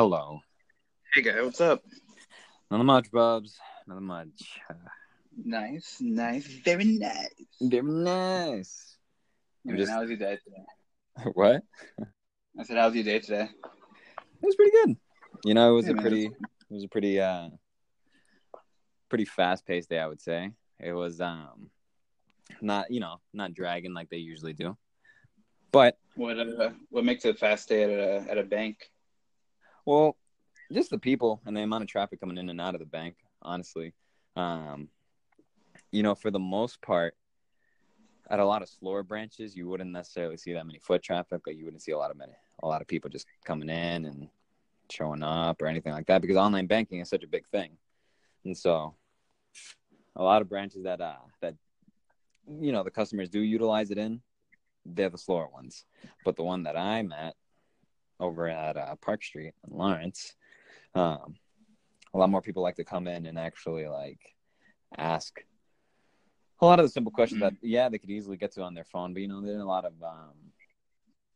Hello. Hey guy, what's up? Nothing much, Bubs. Nothing much. Nice, nice, very nice. Very nice. I'm just- How was your day today? what? I said, how's your day today? It was pretty good. You know, it was a man. pretty, it was a pretty, uh, pretty fast paced day. I would say it was, um, not you know, not dragging like they usually do, but What uh, what makes a fast day at a at a bank? Well, just the people and the amount of traffic coming in and out of the bank, honestly. Um, you know, for the most part, at a lot of slower branches, you wouldn't necessarily see that many foot traffic. Like you wouldn't see a lot of many, a lot of people just coming in and showing up or anything like that because online banking is such a big thing, and so a lot of branches that uh that you know the customers do utilize it in, they're the slower ones. But the one that I'm at over at uh, Park Street in Lawrence, um, a lot more people like to come in and actually like ask a lot of the simple questions that yeah they could easily get to on their phone, but you know there are a lot of um,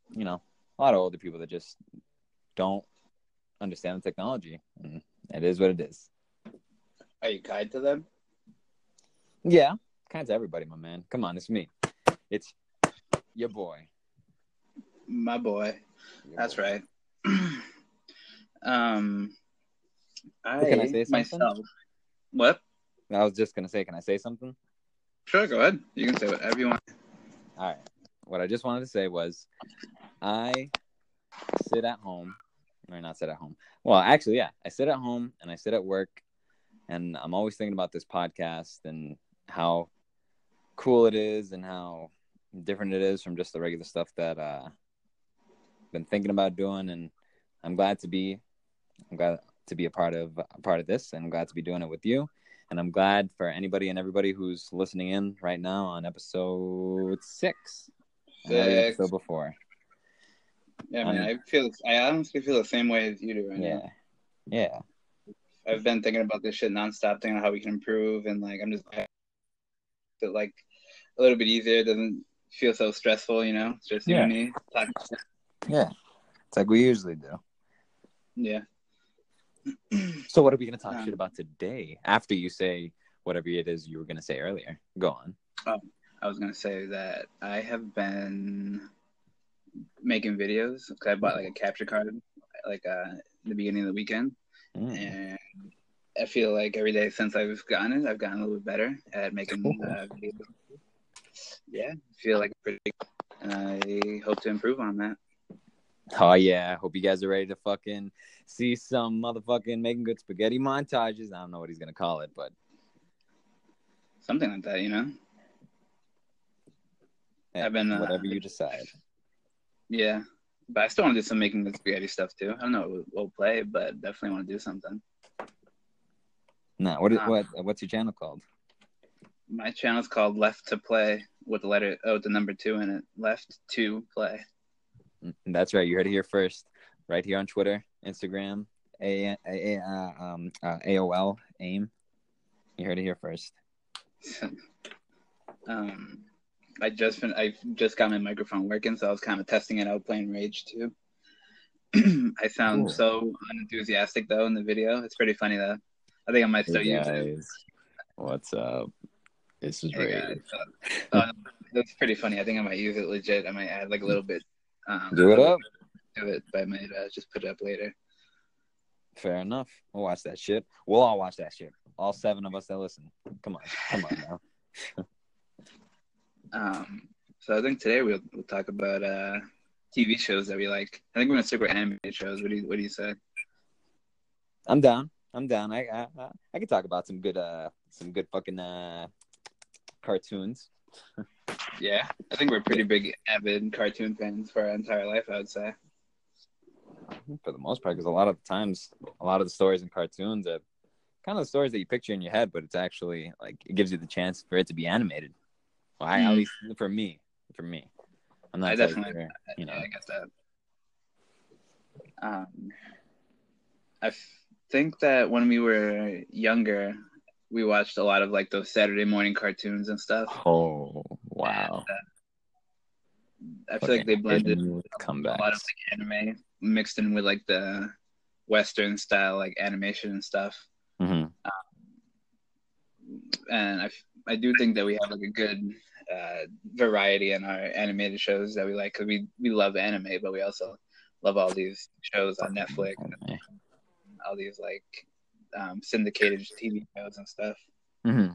you know a lot of older people that just don't understand the technology, and it is what it is. Are you kind to them? Yeah, kind to everybody, my man. Come on, it's me. It's your boy. My boy. That's right. um, I, Can I say something? myself. What? I was just gonna say, can I say something? Sure, go ahead. You can say whatever you want. All right. What I just wanted to say was I sit at home, or not sit at home. Well, actually, yeah, I sit at home and I sit at work, and I'm always thinking about this podcast and how cool it is and how different it is from just the regular stuff that uh been thinking about doing and I'm glad to be I'm glad to be a part of a part of this and I'm glad to be doing it with you and I'm glad for anybody and everybody who's listening in right now on episode six. Six. episode before. Yeah, man. Um, I feel. I honestly feel the same way as you do right Yeah. now. Yeah. I've been thinking about this shit nonstop, thinking how we can improve, and like I'm just it like a little bit easier. It doesn't feel so stressful, you know. It's just you Yeah. and me talking. Yeah. It's like we usually do. Yeah. So what are we gonna talk Um, shit about today? After you say whatever it is you were gonna say earlier. Go on. I was gonna say that I have been making videos. 'cause I bought like a capture card, like uh, in the beginning of the weekend, Mm. and I feel like every day since I've gotten it, I've gotten a little bit better at making Cool. uh, videos. Yeah, I feel like pretty, and I hope to improve on that. Oh yeah. Hope you guys are ready to fucking see some motherfucking making good spaghetti montages. I don't know what he's gonna call it, but Something like that, you know. yeah, I've been, uh, whatever you decide. Yeah, but I still want to do some making the spaghetti stuff too. I don't know what we'll, play, but definitely want to do something. No, what is, what what's your channel called? My channel's called Left to Play with the letter oh, with the number two in it. Left to Play. That's right. You heard it here first. Right here on Twitter, Instagram, a, a, uh, um, uh, AOL, AIM. You heard it here first. um, I just fin- I just got my microphone working, so I was kind of testing it out playing Rage too. I sound Cool. so unenthusiastic though in the video. It's pretty funny though. I think I might still Hey use it. what's up? This is Hey, Ray. guys. Uh, uh, that's pretty funny. I think I might use it legit. I might add like a little bit. Um, Do it up. To it, but I might uh, just put it up later. Fair enough. We'll watch that shit. We'll all watch that shit. All seven of us that listen. Come on, come on now. Um, so I think today we'll we'll talk about uh, TV shows that we like. I think we're gonna stick with animated shows. What do you What do you say? I'm down. I'm down. I I I, I can talk about some good uh some good fucking uh cartoons. Yeah, I think we're pretty big avid cartoon fans for our entire life. I would say. for the most part because a lot of times a lot of the stories in cartoons are kind of the stories that you picture in your head but it's actually like it gives you the chance for it to be animated well, I, at Mm. least for me for me i'm not I definitely- sure, you know Yeah, I guess that. Um, I f- think that when we were younger, we watched a lot of like those Saturday morning cartoons and stuff. oh wow I feel like they blended a lot of like anime mixed in with like the Western style like animation and stuff. hmm And I, I do think that we have like a good uh, variety in our animated shows that we like because we we love anime, but we also love all these shows on Netflix, and all these like um, syndicated TV shows and stuff. hmm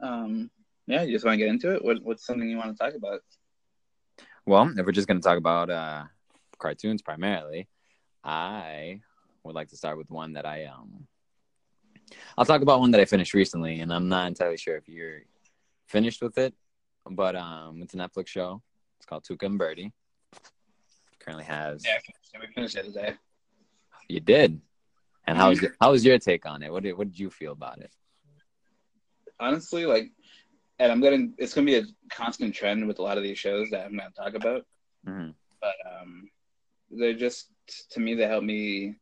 Um, yeah, you just want to get into it. What, what's something you want to talk about? Well, if we're just going to talk about uh, cartoons primarily, I would like to start with one that I um. I'll talk about one that I finished recently, and I'm not entirely sure if you're finished with it, but um, it's a Netflix show. It's called Tuca and Birdie. Currently has Yeah, I finished it. we finished it today. you did, and how was your, how was your take on it? What did what did you feel about it? honestly, like, and I'm gonna, it's gonna be a constant trend with a lot of these shows that I'm gonna talk about. Mhm. But um, they're just, to me, they help me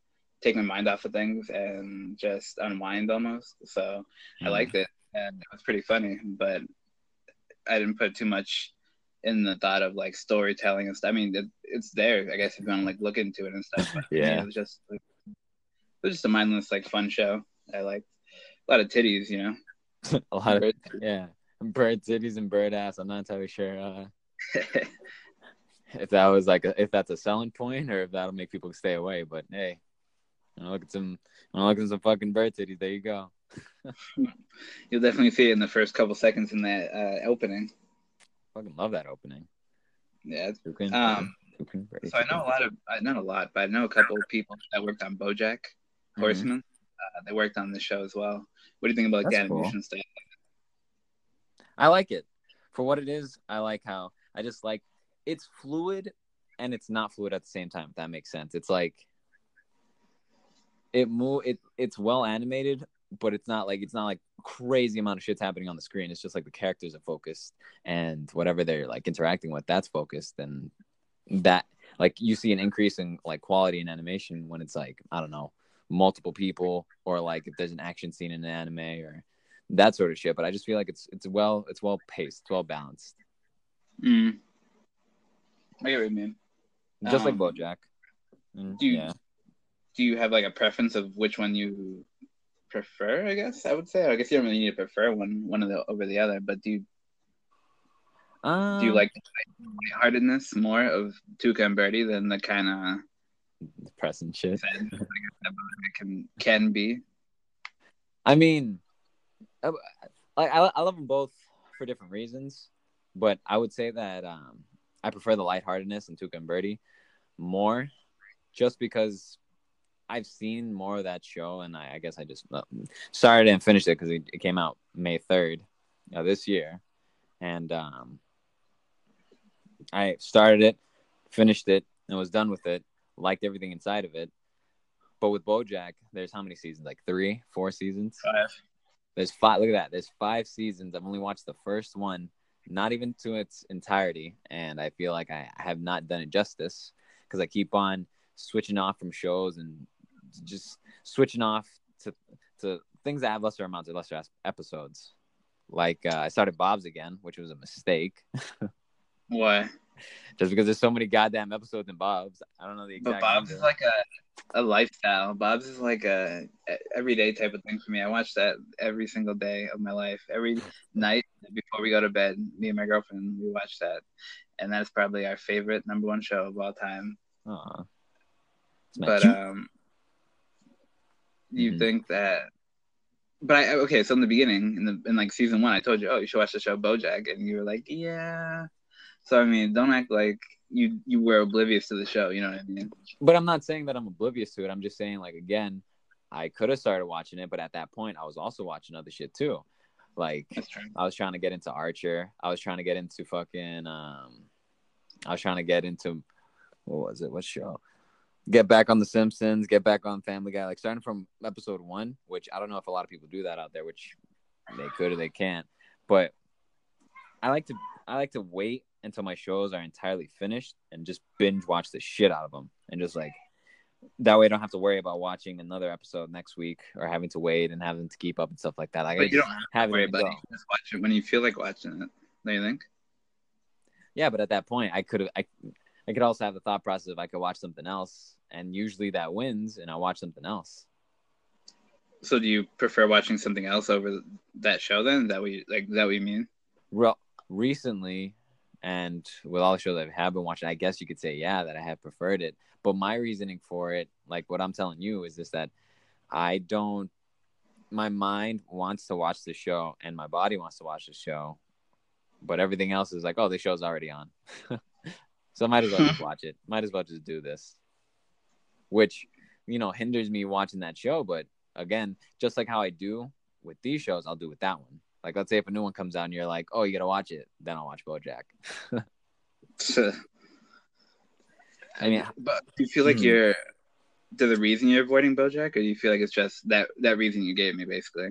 take my mind off of things and just unwind almost. So I liked it, and it was pretty funny. But I didn't put too much in the thought of like storytelling and stuff. I mean, it, it's there, I guess, if you want to like look into it and stuff. But Yeah. it was just, it was just a mindless, like, fun show. I liked a lot of titties, you know. a lot of yeah, bird titties and bird ass. I'm not entirely sure uh, if that was like a, if that's a selling point or if that'll make people stay away. But hey, you know, look at some, know, look at some fucking bird titties. There you go. You'll definitely see it in the first couple seconds in that uh, opening. Fucking love that opening. Yeah. Um, So I know a lot of, I not a lot, but I know a couple of people that worked on BoJack Horseman. Uh, they worked on the show as well. What do you think about like, the That's cool. animation style? I like it for what it is. I like how I just like it's fluid and it's not fluid at the same time. If that makes sense. It's like it move it it's well animated, but it's not like it's not like crazy amount of shit's happening on the screen. It's just like the characters are focused and whatever they're like interacting with, that's focused and that like you see an increase in like quality and animation when it's like I don't know multiple people or like if there's an action scene in an anime or that sort of shit. But I just feel like it's it's well it's well paced, it's well balanced, Mm. I get what you mean. just like Um, BoJack. And, do you- yeah, Do you have like a preference of which one you prefer? I guess I would say. I guess you don't really need to prefer one one of the over the other, but do you um, do you like the lightheartedness more of Tuca and Birdie than the kind of depressing shit? can can be? I mean, I, I I love them both for different reasons, but I would say that um, I prefer the lightheartedness in Tuca and Birdie more, just because I've seen more of that show, and I, I guess I just uh, started and finished it because it, it came out May third uh, this year, and um, I started it, finished it, and was done with it. Liked everything inside of it, but with BoJack, there's how many seasons? Like three, four seasons. Five. There's five. Look at that. There's five seasons. I've only watched the first one, not even to its entirety, and I feel like I have not done it justice because I keep on switching off from shows and just switching off to to things that have lesser amounts of lesser episodes. Like uh, I started Bob's again, which was a mistake, Why? just because there's so many goddamn episodes in Bob's. I don't know the exact. But Bob's is like a a lifestyle. Bob's is like a, everyday type of thing for me. I watch that every single day of my life. Every night before we go to bed, me and my girlfriend we watch that, and that's probably our favorite number one show of all time. But cute- um, you Mhm. think that? But I okay. So in the beginning, in the in like season one, I told you, oh, you should watch the show BoJack, and you were like, yeah. So I mean, don't act like you you were oblivious to the show. You know what I mean? But I'm not saying that I'm oblivious to it. I'm just saying, like, again, I could have started watching it, but at that point, I was also watching other shit too. Like, I was trying to get into Archer. I was trying to get into fucking. Um, I was trying to get into what was it? What show? Get back on The Simpsons. Get back on Family Guy. Like starting from episode one, which I don't know if a lot of people do that out there, which they could or they can't. But I like to I like to wait until my shows are entirely finished and just binge watch the shit out of them and just like that way I don't have to worry about watching another episode next week or having to wait and having to keep up and stuff like that. Like, I But you don't have have to worry about it. Just watch it when you feel like watching it. Don't you think? Yeah, but at that point, I could have. I I could also have the thought process of I could watch something else, and usually that wins, and I watch something else. So, do you prefer watching something else over that show? Then is that we like? That you mean? Well, recently, and with all the shows I have been watching, I guess you could say yeah that I have preferred it. But my reasoning for it, like what I'm telling you, is just that I don't. My mind wants to watch the show, and my body wants to watch the show, but everything else is like, oh, the show's already on. so I might as well just watch it. Might as well just do this. Which, you know, hinders me watching that show. But again, just like how I do with these shows, I'll do with that one. Like, let's say if a new one comes out and you're like, oh, you got to watch it, then I'll watch Bojack. I mean, but do you feel like hmm. you're to the reason you're avoiding Bojack, or do you feel like it's just that that reason you gave me, basically,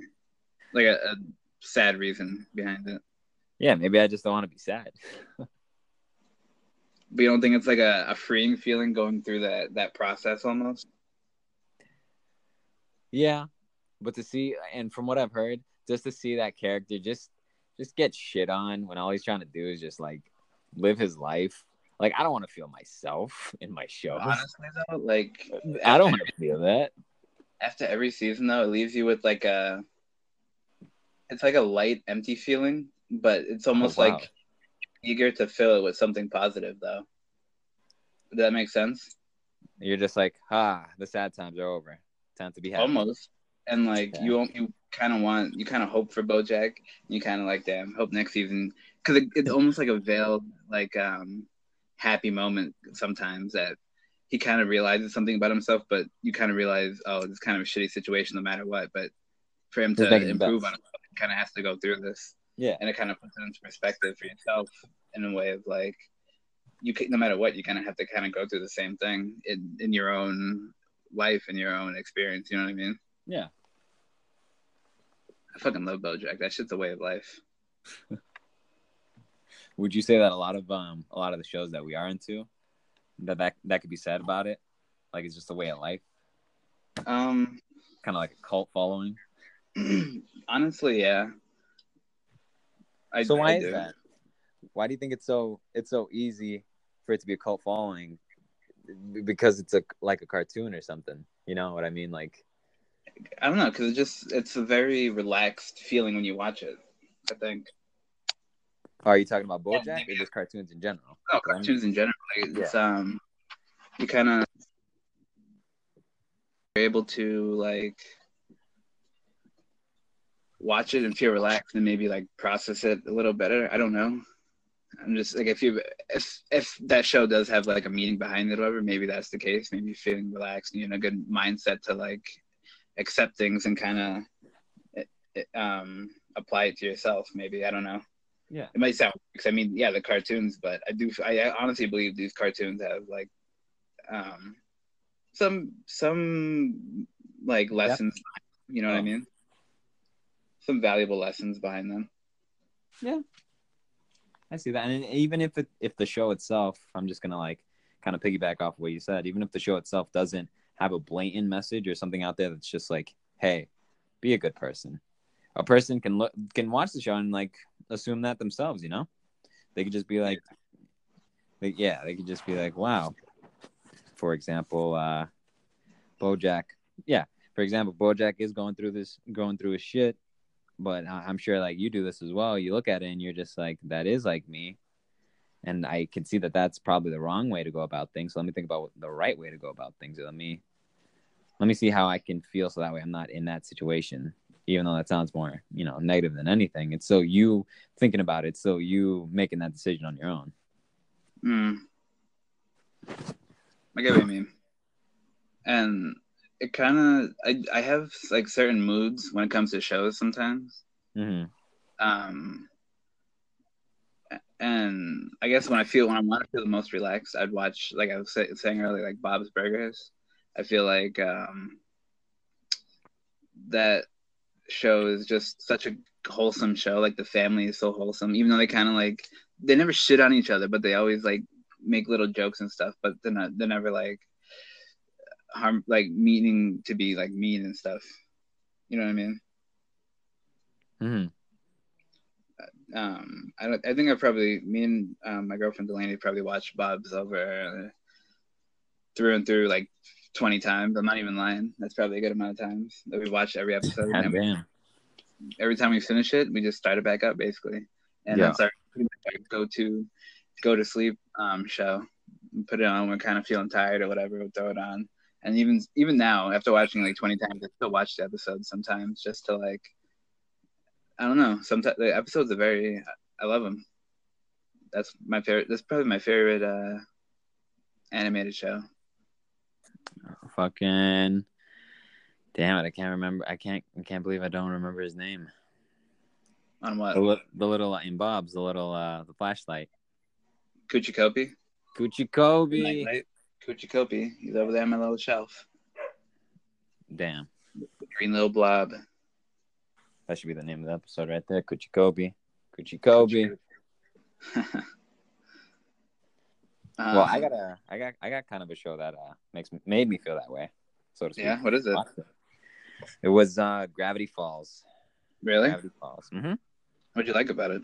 like a, a sad reason behind it? Yeah, maybe I just don't want to be sad. but you don't think it's like a, a freeing feeling going through that that process almost? Yeah, but to see and from what I've heard, just to see that character just just get shit on when all he's trying to do is just like live his life. Like I don't want to feel myself in my show. Honestly though, like I don't want to feel that. After every season though, it leaves you with like a it's like a light, empty feeling but it's almost oh, wow. like eager to fill it with something positive though. Does that make sense? You're just like, ah, the sad times are over. Time to be happy. Almost. And like yeah. you you kind of want you kind of hope for BoJack. You kind of like damn hope next season because it, it's almost like a veiled like um happy moment sometimes that he kind of realizes something about himself, but you kind of realize oh it's kind of a shitty situation no matter what. But for him to improve on himself, he kind of has to go through this. Yeah. And it kind of puts it into perspective for yourself in a way of like, you can, no matter what, you kind of have to kind of go through the same thing in, in your own life and your own experience. You know what I mean? Yeah. I fucking love BoJack. That shit's a way of life. Would you say that a lot of um a lot of the shows that we are into that that that could be said about it, like it's just a way of life? Um, kind of like a cult following. honestly, yeah. I, so why is that? Why do you think it's so it's so easy for it to be a cult following? Because it's a like a cartoon or something. You know what I mean? Like I don't know, because it just it's a very relaxed feeling when you watch it. I think. Are you talking about BoJack yeah, or just cartoons in general? Oh, cartoons in general. Like, it's yeah. um, you kind of are able to like watch it and feel relaxed and maybe like process it a little better. I don't know. I'm just like if you if if that show does have like a meaning behind it, or whatever, maybe that's the case. Maybe you're feeling relaxed and you're in a good mindset to like accept things and kind of um apply it to yourself. Maybe I don't know. Yeah, it might sound because I mean, yeah, the cartoons, but I do I honestly believe these cartoons have like um some some like lessons. Yep. You know oh. what I oh. mean? some valuable lessons behind them. Yeah, I see that. And even if it, if the show itself, I'm just gonna like kind of piggyback off what you said. Even if the show itself doesn't have a blatant message or something out there that's just like, hey, be a good person. A person can look can watch the show and like assume that themselves. You know, they could just be like, yeah, they could just be like, wow. For example, uh, BoJack. Yeah, for example, BoJack is going through this, going through his shit but I'm sure like you do this as well. You look at it and you're just like, that is like me. And I can see that that's probably the wrong way to go about things. So let me think about the right way to go about things. Let me, let me see how I can feel so that way I'm not in that situation. Even though that sounds more, you know, negative than anything. It's so you thinking about it, so you making that decision on your own. Hmm. I get what you mean. And it kind of I I have like certain moods when it comes to shows sometimes. Mm-hmm. Um, and I guess when I feel when I want to feel the most relaxed, I'd watch like I was say, saying earlier, like Bob's Burgers. I feel like um, that show is just such a wholesome show. Like the family is so wholesome, even though they kind of like they never shit on each other, but they always like make little jokes and stuff. But they're not they're never like harm like meaning to be like mean and stuff. You know what I mean? Hmm. um, I don't. I think I probably me and um, my girlfriend Delaney probably watched Bob's over through and through like twenty times. I'm not even lying. That's probably a good amount of times that we watched every episode. God And we- every time we finish it, we just start it back up basically, and Yeah. that's our pretty much our go to go to sleep um, show. Put it on when we're kind of feeling tired or whatever. We'll throw it on, and even even now, after watching like twenty times, I still watch the episodes sometimes just to like. I don't know. Sometimes the episodes are very. I love them. That's my favorite. That's probably my favorite uh, animated show. Fucking. Damn it! I can't remember. I can't. I can't believe I don't remember his name. On what? The, li- the little in Bob's, the little uh, the flashlight. Kuchi Kopi. Gucci Kobe. Nightlight. Kuchi He's over there on my little shelf. Damn, Green little blob. that should be the name of the episode right there. Kobe. Gucci Kobe. Um, Well, I got a, I got, I got kind of a show that uh makes me, made me feel that way, so to speak. Yeah, what is it? It. Was uh Gravity Falls. Really? Gravity Falls. hmm What'd you like about it?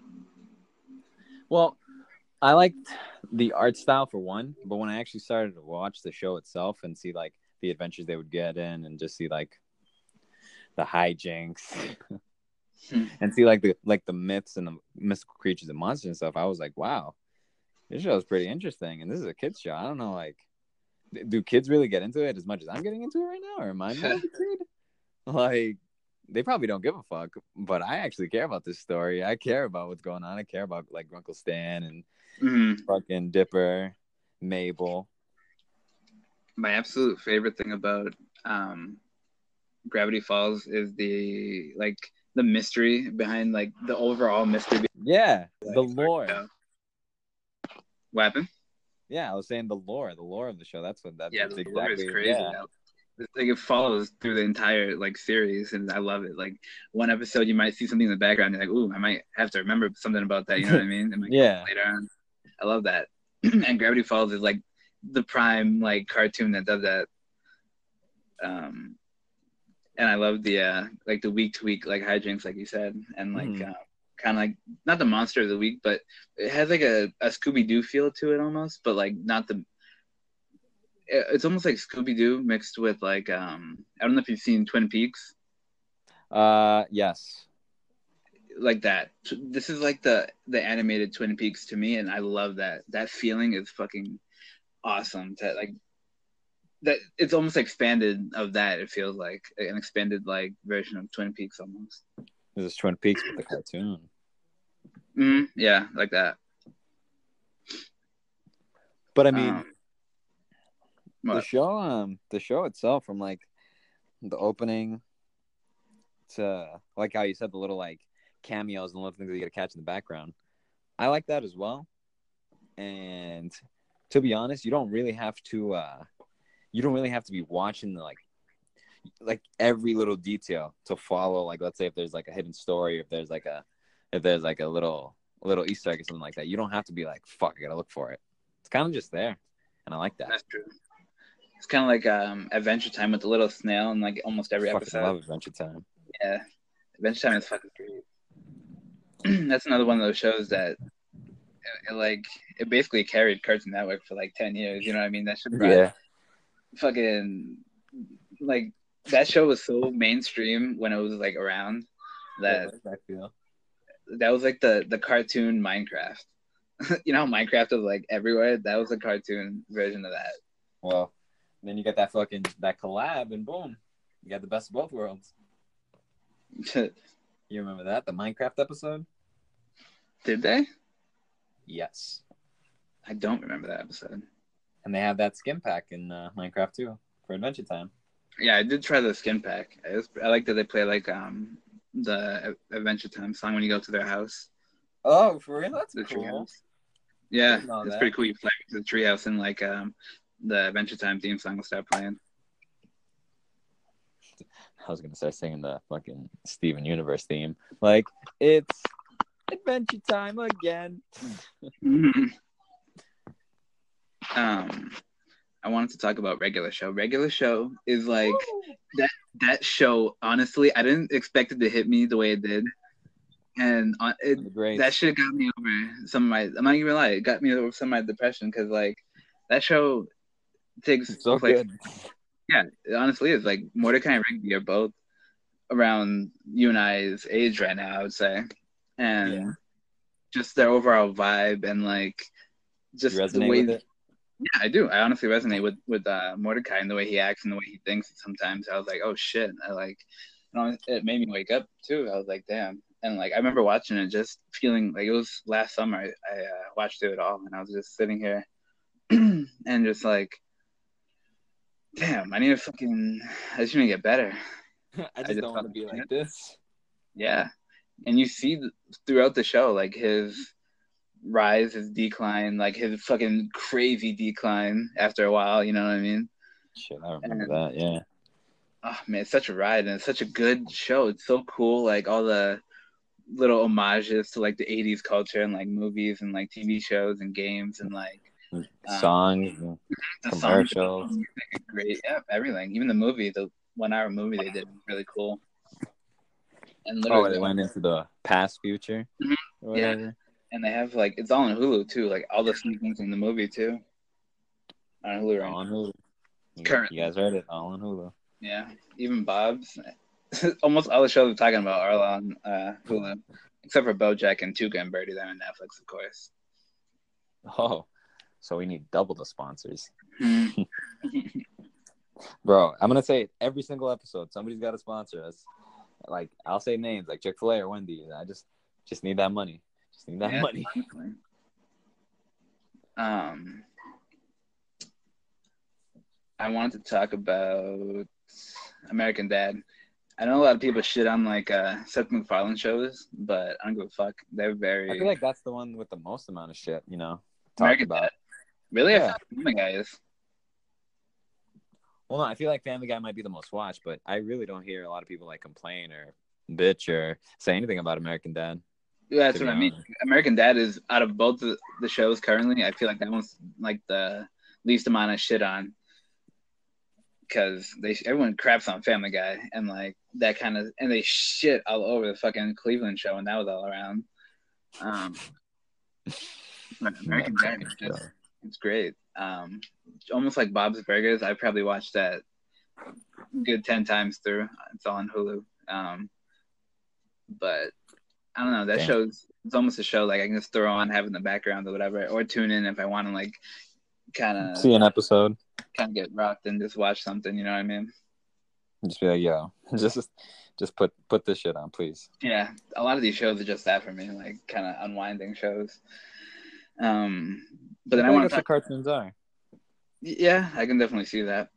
Well, I liked the art style for one, but when I actually started to watch the show itself and see like the adventures they would get in, and just see like the hijinks, Hmm. and see like the like the myths and the mystical creatures and monsters and stuff, I was like, wow, this show is pretty interesting. And this is a kids show. I don't know, like, do kids really get into it as much as I'm getting into it right now, or am I more of a kid? Like, they probably don't give a fuck, but I actually care about this story. I care about what's going on. I care about like Uncle Stan and Mhm. fucking Dipper, Mabel. My absolute favorite thing about um, Gravity Falls is the like the mystery behind like the overall mystery. Yeah, Like, the lore. What happened? Yeah, I was saying the lore, the lore of the show. That's what that, Yeah, that's the lore exactly. is crazy. Yeah. now. It's like it follows through the entire like series, and I love it. Like one episode, you might see something in the background, you're like, "Ooh, I might have to remember something about that." You know what I mean? Yeah. later on. I love that. and Gravity Falls is like the prime like cartoon that does that. Um, and I love the uh like the week to week like hijinks, like you said, and like Mhm. uh, kind of like not the monster of the week, but it has like a, a Scooby Doo feel to it almost, but like not the. it- It's almost like Scooby Doo mixed with like um I don't know if you've seen Twin Peaks Uh, yes. like that. This is like the the animated Twin Peaks to me, and I love that. That feeling is fucking awesome. To like that, it's almost expanded of that. It feels like an expanded like version of Twin Peaks almost. This is Twin Peaks with the cartoon. Mm, yeah, like that. But I mean, Um, the show, um, the show itself, from like the opening to like how you said the little like cameos and little things that you get to catch in the background. I like that as well. And to be honest, you don't really have to. uh You don't really have to be watching the like like every little detail to follow like let's say if there's like a hidden story if there's like a if there's like a little little easter egg or something like that you don't have to be like fuck i gotta look for it it's kind of just there and i like that That's true. It's kind of like um, Adventure Time with the little snail and like almost every Fucking episode. I love adventure time Yeah, Adventure Time is fucking great. That's another one of those shows that, it, it, like, it basically carried Cartoon Network for like ten years. You know what I mean? That should yeah fucking like that show was so mainstream when it was like around that i feel that was like the the cartoon Minecraft. you know, Minecraft was like everywhere. That was a cartoon version of that. well then you got that fucking that collab and boom you got the best of both worlds you remember that the minecraft episode Did they? yes I don't remember that episode. and they have that skin pack in uh, minecraft too for adventure time Yeah, I did try the skin pack. I, was, I like that they play like um the Adventure Time song when you go to their house. oh for real that's The cool treehouse. Yeah, it's that. pretty cool. You fly to the treehouse and like um the Adventure Time theme song will start playing. I was gonna start singing the fucking Steven Universe theme. Like it's adventure time again. um, I wanted to talk about regular show. Regular show is like that that show. Honestly, I didn't expect it to hit me the way it did. and uh, it, The greats. that shit got me over some of my. I'm not even gonna lie, it got me over some of my depression because like that show takes It's so place good. Yeah, it honestly is like Mordecai and Rigby are both around you and I's age right now, I would say, and Yeah. just their overall vibe and like just You the resonate way. Yeah, I do. I honestly resonate with with uh, Mordecai and the way he acts and the way he thinks. Sometimes I was like, oh shit, I like. You know, it made me wake up too. I was like, damn. And like I remember watching it, just feeling like it was last summer. I, I uh, watched it all, and I was just sitting here and just like, damn, I need to fucking, I just need to get better. I just don't want to be like this. Yeah. And you see th- throughout the show, like his rise, his decline, like his fucking crazy decline after a while. You know what I mean? Shit, I remember And- that. Yeah. Oh man, it's such a ride and it's such a good show. It's so cool. Like all the little homages to like the 80s culture and like movies and like TV shows and games and like Um, Songs. and- the Commercials. songs, great. Yeah, everything. Even the movie, the one hour movie they did was really cool. And Oh, literally, they went into the past, future. Mhm. or Yeah. And they have like it's all on Hulu too, like all the sneakings in the movie too. On Hulu, right? All on Hulu. You- Current. You guys heard it. All on Hulu. Yeah, even Bob's. Almost all the shows we're talking about are on uh, Hulu, except for BoJack and Tuca and Birdie. They're on Netflix, of course. Oh, so we need double the sponsors, Hmm. bro. I'm gonna say it every single episode. Somebody's got to sponsor us. Like I'll say names like Chick Fil A or Wendy's. I just just need that money. Just need that Yeah, money. honestly. Um, I wanted to talk about American Dad. I know a lot of people shit on like uh, Seth MacFarlane shows, but I don't give a fuck. They're very I feel like that's the one with the most amount of shit. You know, talked American about. Dad. Really, Yeah. feel like Family Guy is. Well, no, I feel like Family Guy might be the most watched, but I really don't hear a lot of people like complain or bitch or say anything about American Dad. Yeah, that's what I mean. American Dad is out of both the, the shows currently. I feel like that one's like the least amount of shit on because they everyone craps on Family Guy and like that kind of and they shit all over the fucking Cleveland show and that was all around. Um, American Dad is just it's great. Um, almost like Bob's Burgers. I probably watched that good ten times through. It's all on Hulu. Um, but I don't know. That Damn. shows it's almost a show like I can just throw on, have in the background or whatever, or tune in if I want to like kind of See an episode, kind of get rocked and just watch something. You know what I mean? just be like, yo, just just put put this shit on, please. Yeah, a lot of these shows are just that for me, like kind of unwinding shows. Um, but then I want to what talk. cartoons are. Yeah, I can definitely see that.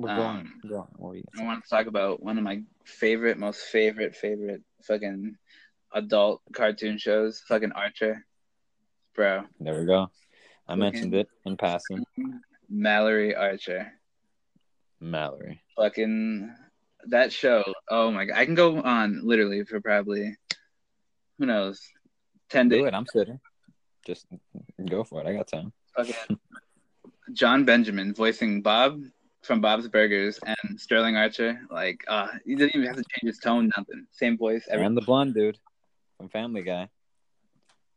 We're Um, going. Go on. What you I want to talk about one of my favorite, most favorite, favorite fucking adult cartoon shows, fucking Archer. Bro. There we go. I Okay. mentioned it in passing. Mallory Archer. Mallory. Fucking that show. Oh my god. I can go on literally for probably who knows, 10 days. Do it. I'm sitting. Just go for it. I got time. Fucking Jon Benjamin voicing Bob from Bob's Burgers and Sterling Archer. Like, uh, he didn't even have to change his tone, nothing. Same voice. Every, And the blonde dude from Family Guy,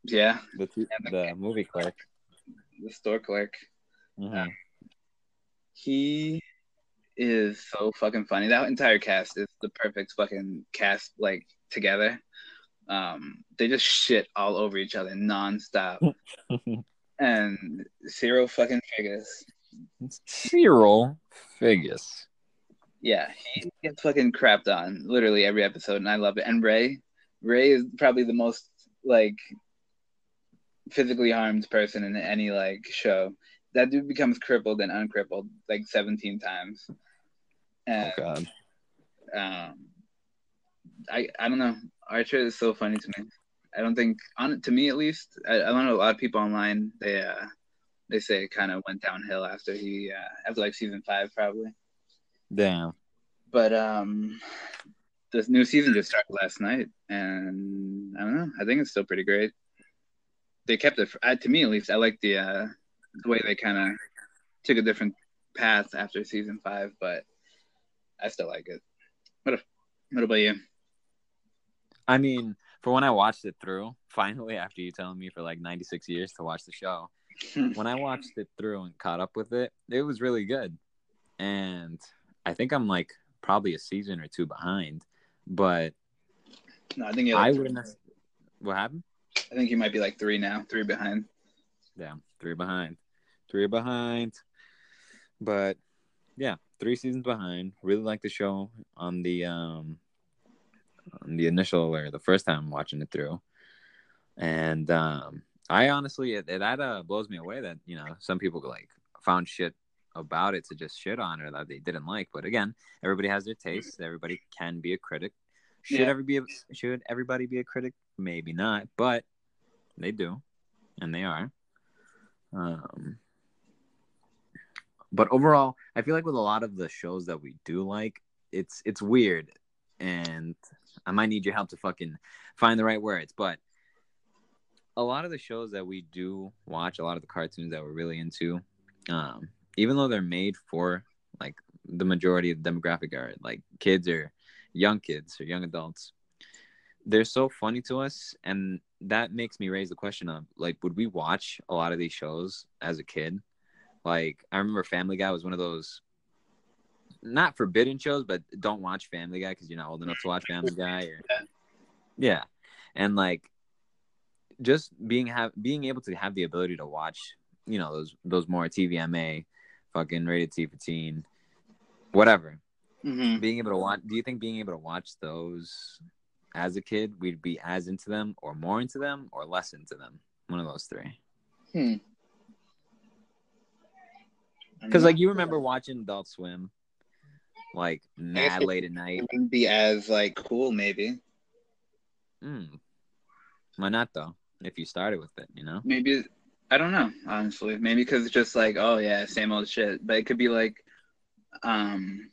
yeah, the the- the movie clerk. the store clerk. Mhm. He is so fucking funny. That entire cast is the perfect fucking cast, like together. Um, they just shit all over each other nonstop. and zero fucking Figgis, Cyril Figgis. yeah, he gets fucking crapped on literally every episode, and I love it. And Ray, Ray is probably the most like physically harmed person in any like show. That dude becomes crippled and uncrippled like seventeen times. Oh God. um, I I don't know. Archer is so funny to me. I don't think on to me at least. I, I don't know a lot of people online. They uh they say it kind of went downhill after he uh, after like season five probably. Damn. But um, this new season just started last night, and I don't know. I think it's still pretty great. They kept it to me at least. I like the uh the way they kind of took a different path after season five, but I still like it. What if, what about you? I mean, for when I watched it through, finally after you telling me for like 96 years to watch the show, when I watched it through and caught up with it, it was really good. And I think I'm like probably a season or two behind, but No, I think I wouldn't. Have... What happened? I think you might be like three now, three behind. Yeah, three behind, three behind. But yeah, three seasons behind. Really like the show on the um on the initial or the first time watching it through, and um I honestly it, it that uh, blows me away that you know some people like found shit about it to just shit on or that they didn't like. But again, everybody has their tastes. Everybody can be a critic. Should Yeah. ever be a, should everybody be a critic? Maybe not, but they do, and they are. Um, but overall, I feel like with a lot of the shows that we do like, it's it's weird, and I might need your help to fucking find the right words. But a lot of the shows that we do watch, a lot of the cartoons that we're really into, um, even though they're made for like the majority of the demographic are like kids or young kids or young adults, they're so funny to us, and that makes me raise the question of like, would we watch a lot of these shows as a kid? Like, I remember Family Guy was one of those not forbidden shows, but don't watch Family Guy because you're not old enough to watch Family Guy. Or yeah, and like just being have being able to have the ability to watch, you know, those those more TVMA, fucking rated T for teen, whatever. Mm-hmm. Being able to watch. Do you think being able to watch those as a kid, we'd be as into them, or more into them, or less into them? One of those three. Hmm. Because like you remember watching Adult Swim, like mad late at night. it wouldn't be as like cool, maybe. Mm. Why not though? If you started with it, you know. Maybe I don't know, honestly. Maybe because it's just like, oh yeah, same old shit. But it could be like, um,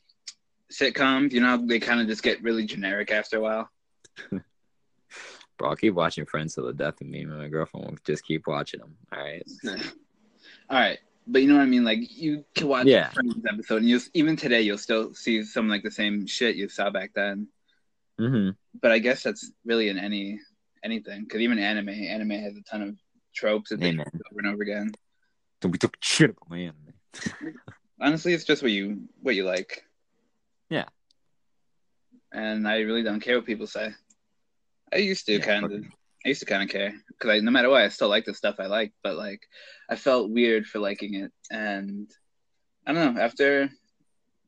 sitcoms. You know, they kind of just get really generic after a while. Bro, I'll keep watching Friends till the death of me. and My girlfriend will just keep watching them. All right. All right, but you know what I mean. Like you can watch Yeah. Friends episode, and you even today you'll still see some like the same shit you saw back then. Mm-hmm. But I guess that's really in any anything because even anime, anime has a ton of tropes that they do over and over again. Don't be talking shit about my anime. Honestly, it's just what you what you like. Yeah. And I really don't care what people say. I used to Yeah, kind of. I used to kind of care because I, no matter what, I still like the stuff I like. But like, I felt weird for liking it, and I don't know. After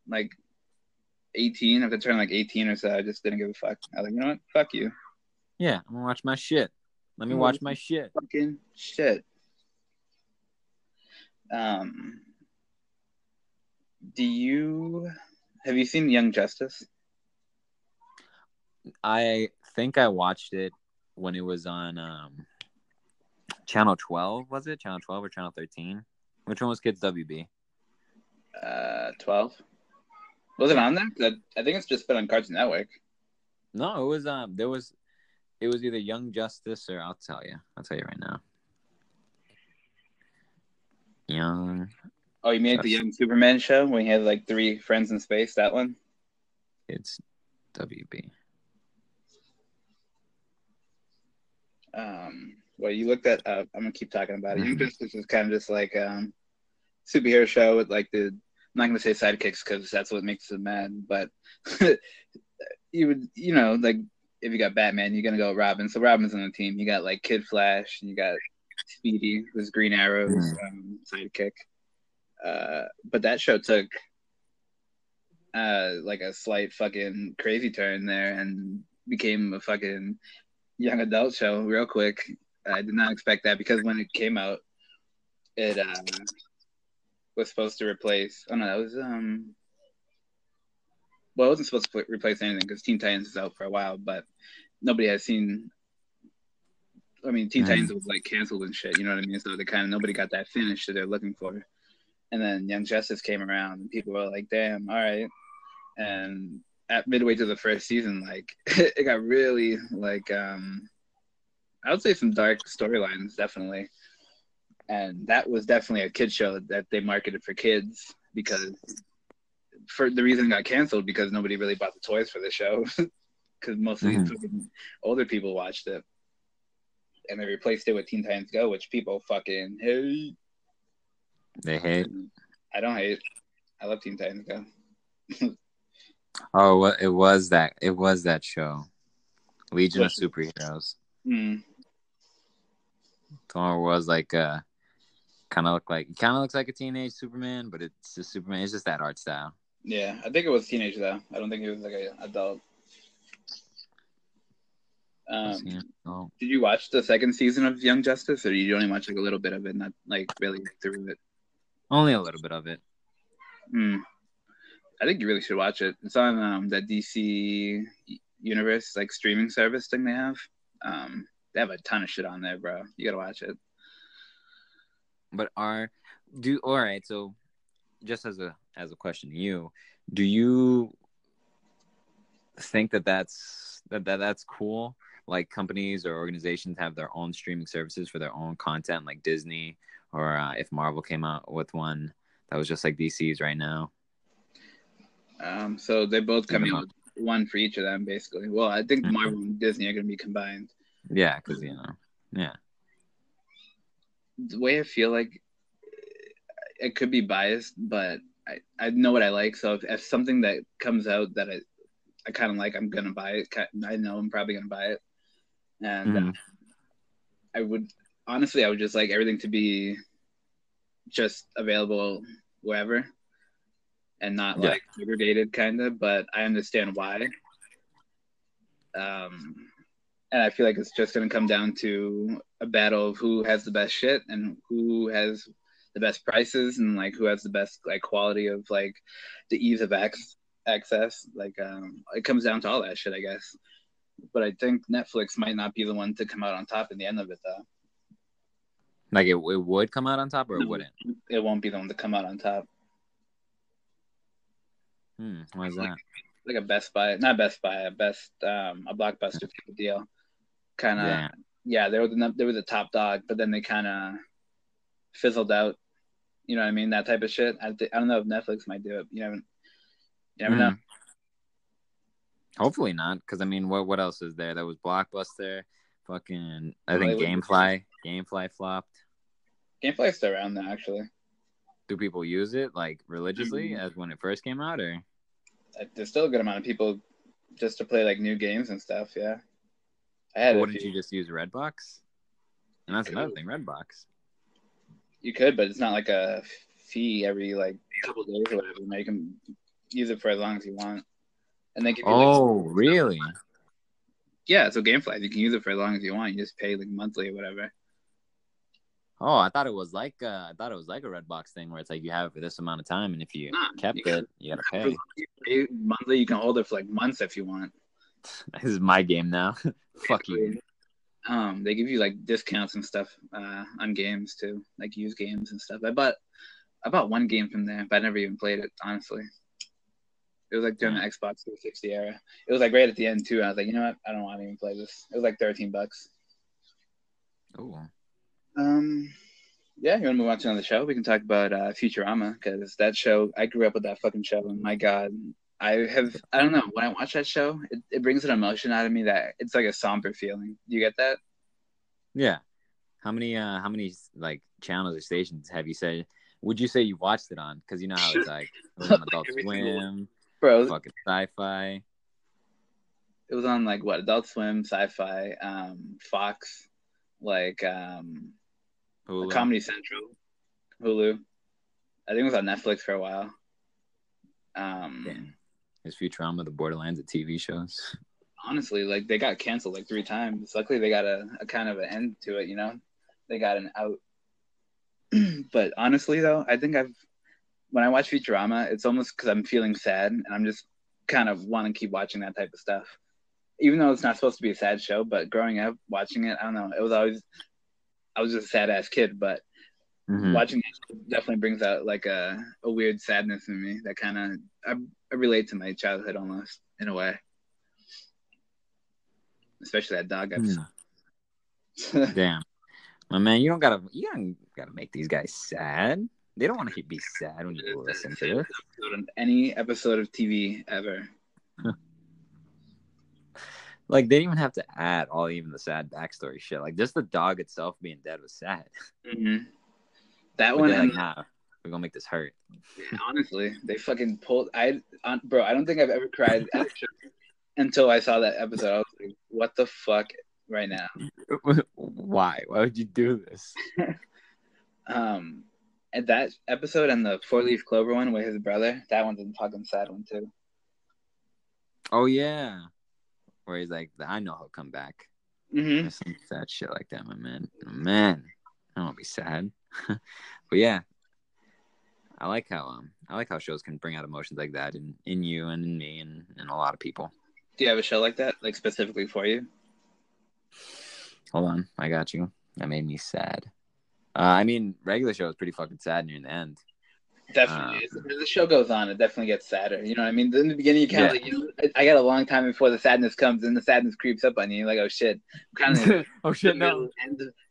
like eighteen, after turning like eighteen or so, I just didn't give a fuck. I was like, you know what? Fuck you. Yeah, I'm gonna watch my shit. Let me Oh. watch my shit. Fucking shit. Um. Do you have you seen Young Justice? I think I watched it when it was on um channel 12 was it channel 12 or channel 13 which one was kids wb Uh, twelve. Was it on there? I think it's just been on Cartoon Network. no it was um there was it was either young justice or i'll tell you i'll tell you right now young Oh, you made the Young Superman show when he had like three friends in space. That one. It's wb Um, well, you looked at. Uh, I'm gonna keep talking about it. Young Mhm. Justice is kind of just like um, superhero show with like the. I'm not gonna say sidekicks because that's what makes them mad, but you would, you know, like if you got Batman, you're gonna go Robin. So Robin's on the team. You got like Kid Flash, and you got Speedy, who's Green Arrow's um, sidekick. Uh, but that show took uh like a slight fucking crazy turn there and became a fucking young adult show real quick. I did not expect that because when it came out, it uh, was supposed to replace. Oh no, that was um. Well, it wasn't supposed to replace anything because Teen Titans is out for a while, but nobody has seen. I mean, Teen. Titans was like canceled and shit. You know what I mean? So they kind of nobody got that finish that they're looking for. And then Young Justice came around, and people were like, "Damn, all right." And at midway to the first season, like it got really like um I would say some dark storylines, definitely. And that was definitely a kid show that they marketed for kids because for the reason it got canceled because nobody really bought the toys for the show. because mostly Mhm. fucking older people watched it, and they replaced it with Teen Titans Go, which people fucking hate. They hate. I don't hate. I love Teen Titans Go. Oh, it was that it was that show, Legion of? Superheroes. Thor was like uh, kind of look like kind of looks like a teenage Superman, but it's just Superman. It's just that art style. Yeah, I think it was teenage though. I don't think it was like a adult. Um, oh, did you watch the second season of Young Justice, or did you only watch like a little bit of it, not like really through it? only a little bit of it. Hmm. I think you really should watch it. It's on um, that DC Universe like streaming service thing they have. Um, they have a ton of shit on there, bro. You gotta watch it. But are do all right? So, just as a as a question to you, do you think that that's that, that that's cool? Like companies or organizations have their own streaming services for their own content, like Disney, or uh, if Marvel came out with one that was just like DC's right now. Um, so they both coming out with one for each of them, basically. Well, I think Mhm. Marvel and Disney are gonna be combined. Yeah, because you know, yeah, the way I feel like it could be biased, but I, I know what I like. So if, if something that comes out that I, I kind of like, I'm gonna buy it. I know I'm probably gonna buy it, and uh, Mhm. I would honestly, I would just like everything to be just available wherever, and not Yeah. like segregated, kind of. But I understand why. Um, and I feel like it's just gonna come down to a battle of who has the best shit and who has the best prices and like who has the best like quality of like the ease of ac- access. Like um, it comes down to all that shit, I guess. But I think Netflix might not be the one to come out on top in the end of it, though. like it, it would come out on top or it wouldn't. It won't be the one to come out on top. Hmm, why is that? Like a Best Buy, not Best Buy, a Best um, a Blockbuster deal. Kind of, Yeah. yeah. They were the they were the top dog, but then they kind of fizzled out. You know what I mean? That type of shit. I, th- I don't know if Netflix might do it. You never, you never know. Mhm. Hopefully not, because I mean, what what else is there? That was Blockbuster, fucking. I think would- GameFly, GameFly flopped. Gamefly's still around though, actually. Do people use it like religiously Mhm. as when it first came out, or? Uh, There's still a good amount of people just to play like new games and stuff. Yeah, I had. A wouldn't few. you just use Redbox? And that's another thing, Redbox. You could, but it's not like a fee every like couple days or whatever. You can use it for as long as you want, and they give you like, Oh, really? yeah. So GameFly, you can use it for as long as you want. You just pay like monthly or whatever. Oh, I thought it was like uh, I thought it was like a Redbox thing where it's like you have it for this amount of time, and if you Nah, kept you it, you gotta pay. you pay monthly, you can hold it for like months if you want. this is my game now. Fuck you. Um, they give you like discounts and stuff uh, on games too, like used games and stuff. I bought I bought one game from there, but I never even played it. Honestly, it was like during the Xbox 360 era. It was like right at the end too. I was like, you know what? I don't want to even play this. It was like 13 bucks. Oh, Um, yeah, you want to move on to another show? We can talk about uh, Futurama because that show. I grew up with that fucking show, and my god, I have. I don't know. When I watch that show, it, it brings an emotion out of me that it's like a somber feeling. You get that? yeah. How many uh how many like channels or stations have you said? Would you say you watched it on? Because you know how it's like it was on Adult single Swim, Bro, fucking Sci-Fi. it was on like what Adult Swim, Sci-Fi, um, Fox, like um, Hulu. Comedy Central, Hulu. I think it was on Netflix for a while. Um, Damn. Is Futurama the Borderlands of TV shows? honestly, like they got canceled like three times. Luckily, they got a, a kind of an end to it. You know, they got an out. but honestly, though, I think I've when I watch Futurama, it's almost because I'm feeling sad and I'm just kind of want to keep watching that type of stuff. Even though it's not supposed to be a sad show, but growing up watching it, I don't know, it was always I was just a sad ass kid, but Mhm. watching it definitely brings out like a, a weird sadness in me that kind of I, relate to my childhood almost in a way especially that dog episode Hmm. Damn, my man, you don't gotta you don't gotta make these guys sad. They don't want to be sad when you listen to this. any episode of tv ever Like they didn't even have to add all even the sad backstory shit. Like just the dog itself being dead was sad. Mm-hmm. That But one, like, nah, we're gonna make this hurt. honestly, they fucking pulled. I, on, bro, I don't think I've ever cried at a show until I saw that episode. I was like, what the fuck, right now. Why? Why would you do this? Um, and that episode and the four leaf clover one with his brother, that one's a fucking sad one too. Oh yeah. Where he's like, I know he'll come back. Mm-hmm. Some sad shit like that, my man. Man, I don't want to be sad. but yeah, I like how um I like how shows can bring out emotions like that in in you and in me and in a lot of people. Do you have a show like that, like specifically for you? Hold on, I got you. That made me sad. Uh, I mean, regular show is pretty fucking sad near the end. Definitely. Um, As the show goes on, it definitely gets sadder. You know what I mean? In the beginning, you kind of Yeah. like, you know, I got a long time before the sadness comes, and the sadness creeps up on you. You're like, oh shit, kind of. oh shit, no.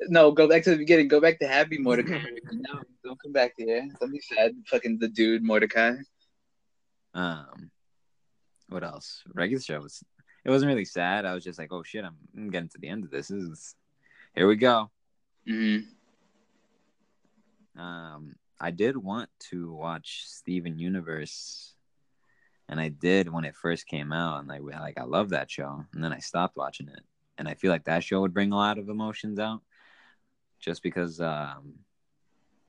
No, go back to the beginning. Go back to happy Mordecai. no, don't come back here. Don't be sad. Fucking the dude Mordecai. Um, what else? Regular show was. It wasn't really sad. I was just like, oh shit, I'm, I'm getting to the end of this. This is. Here we go. hmm Um, I did want to watch Steven Universe, and I did when it first came out, and like, like I love that show, and then I stopped watching it, and I feel like that show would bring a lot of emotions out, just because um,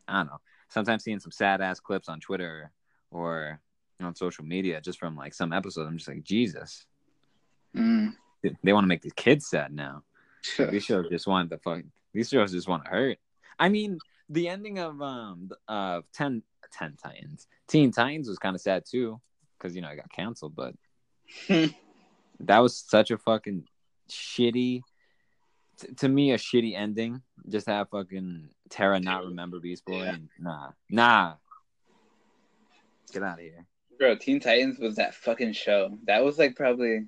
I don't know. Sometimes seeing some sad ass clips on Twitter or on social media, just from like some episodes, I'm just like, Jesus, Mm. they want to make the kids sad now. These shows just want the fuck. These shows just want to hurt. I mean, the ending of um of 10, 10 Titans, Teen Titans was kind of sad too, because you know it got canceled. But that was such a fucking shitty. t- to me, a shitty ending. Just have fucking Terra not remember Beast Boy. Yeah. And, nah, nah. Get out of here. Bro, Teen Titans was that fucking show. That was like probably.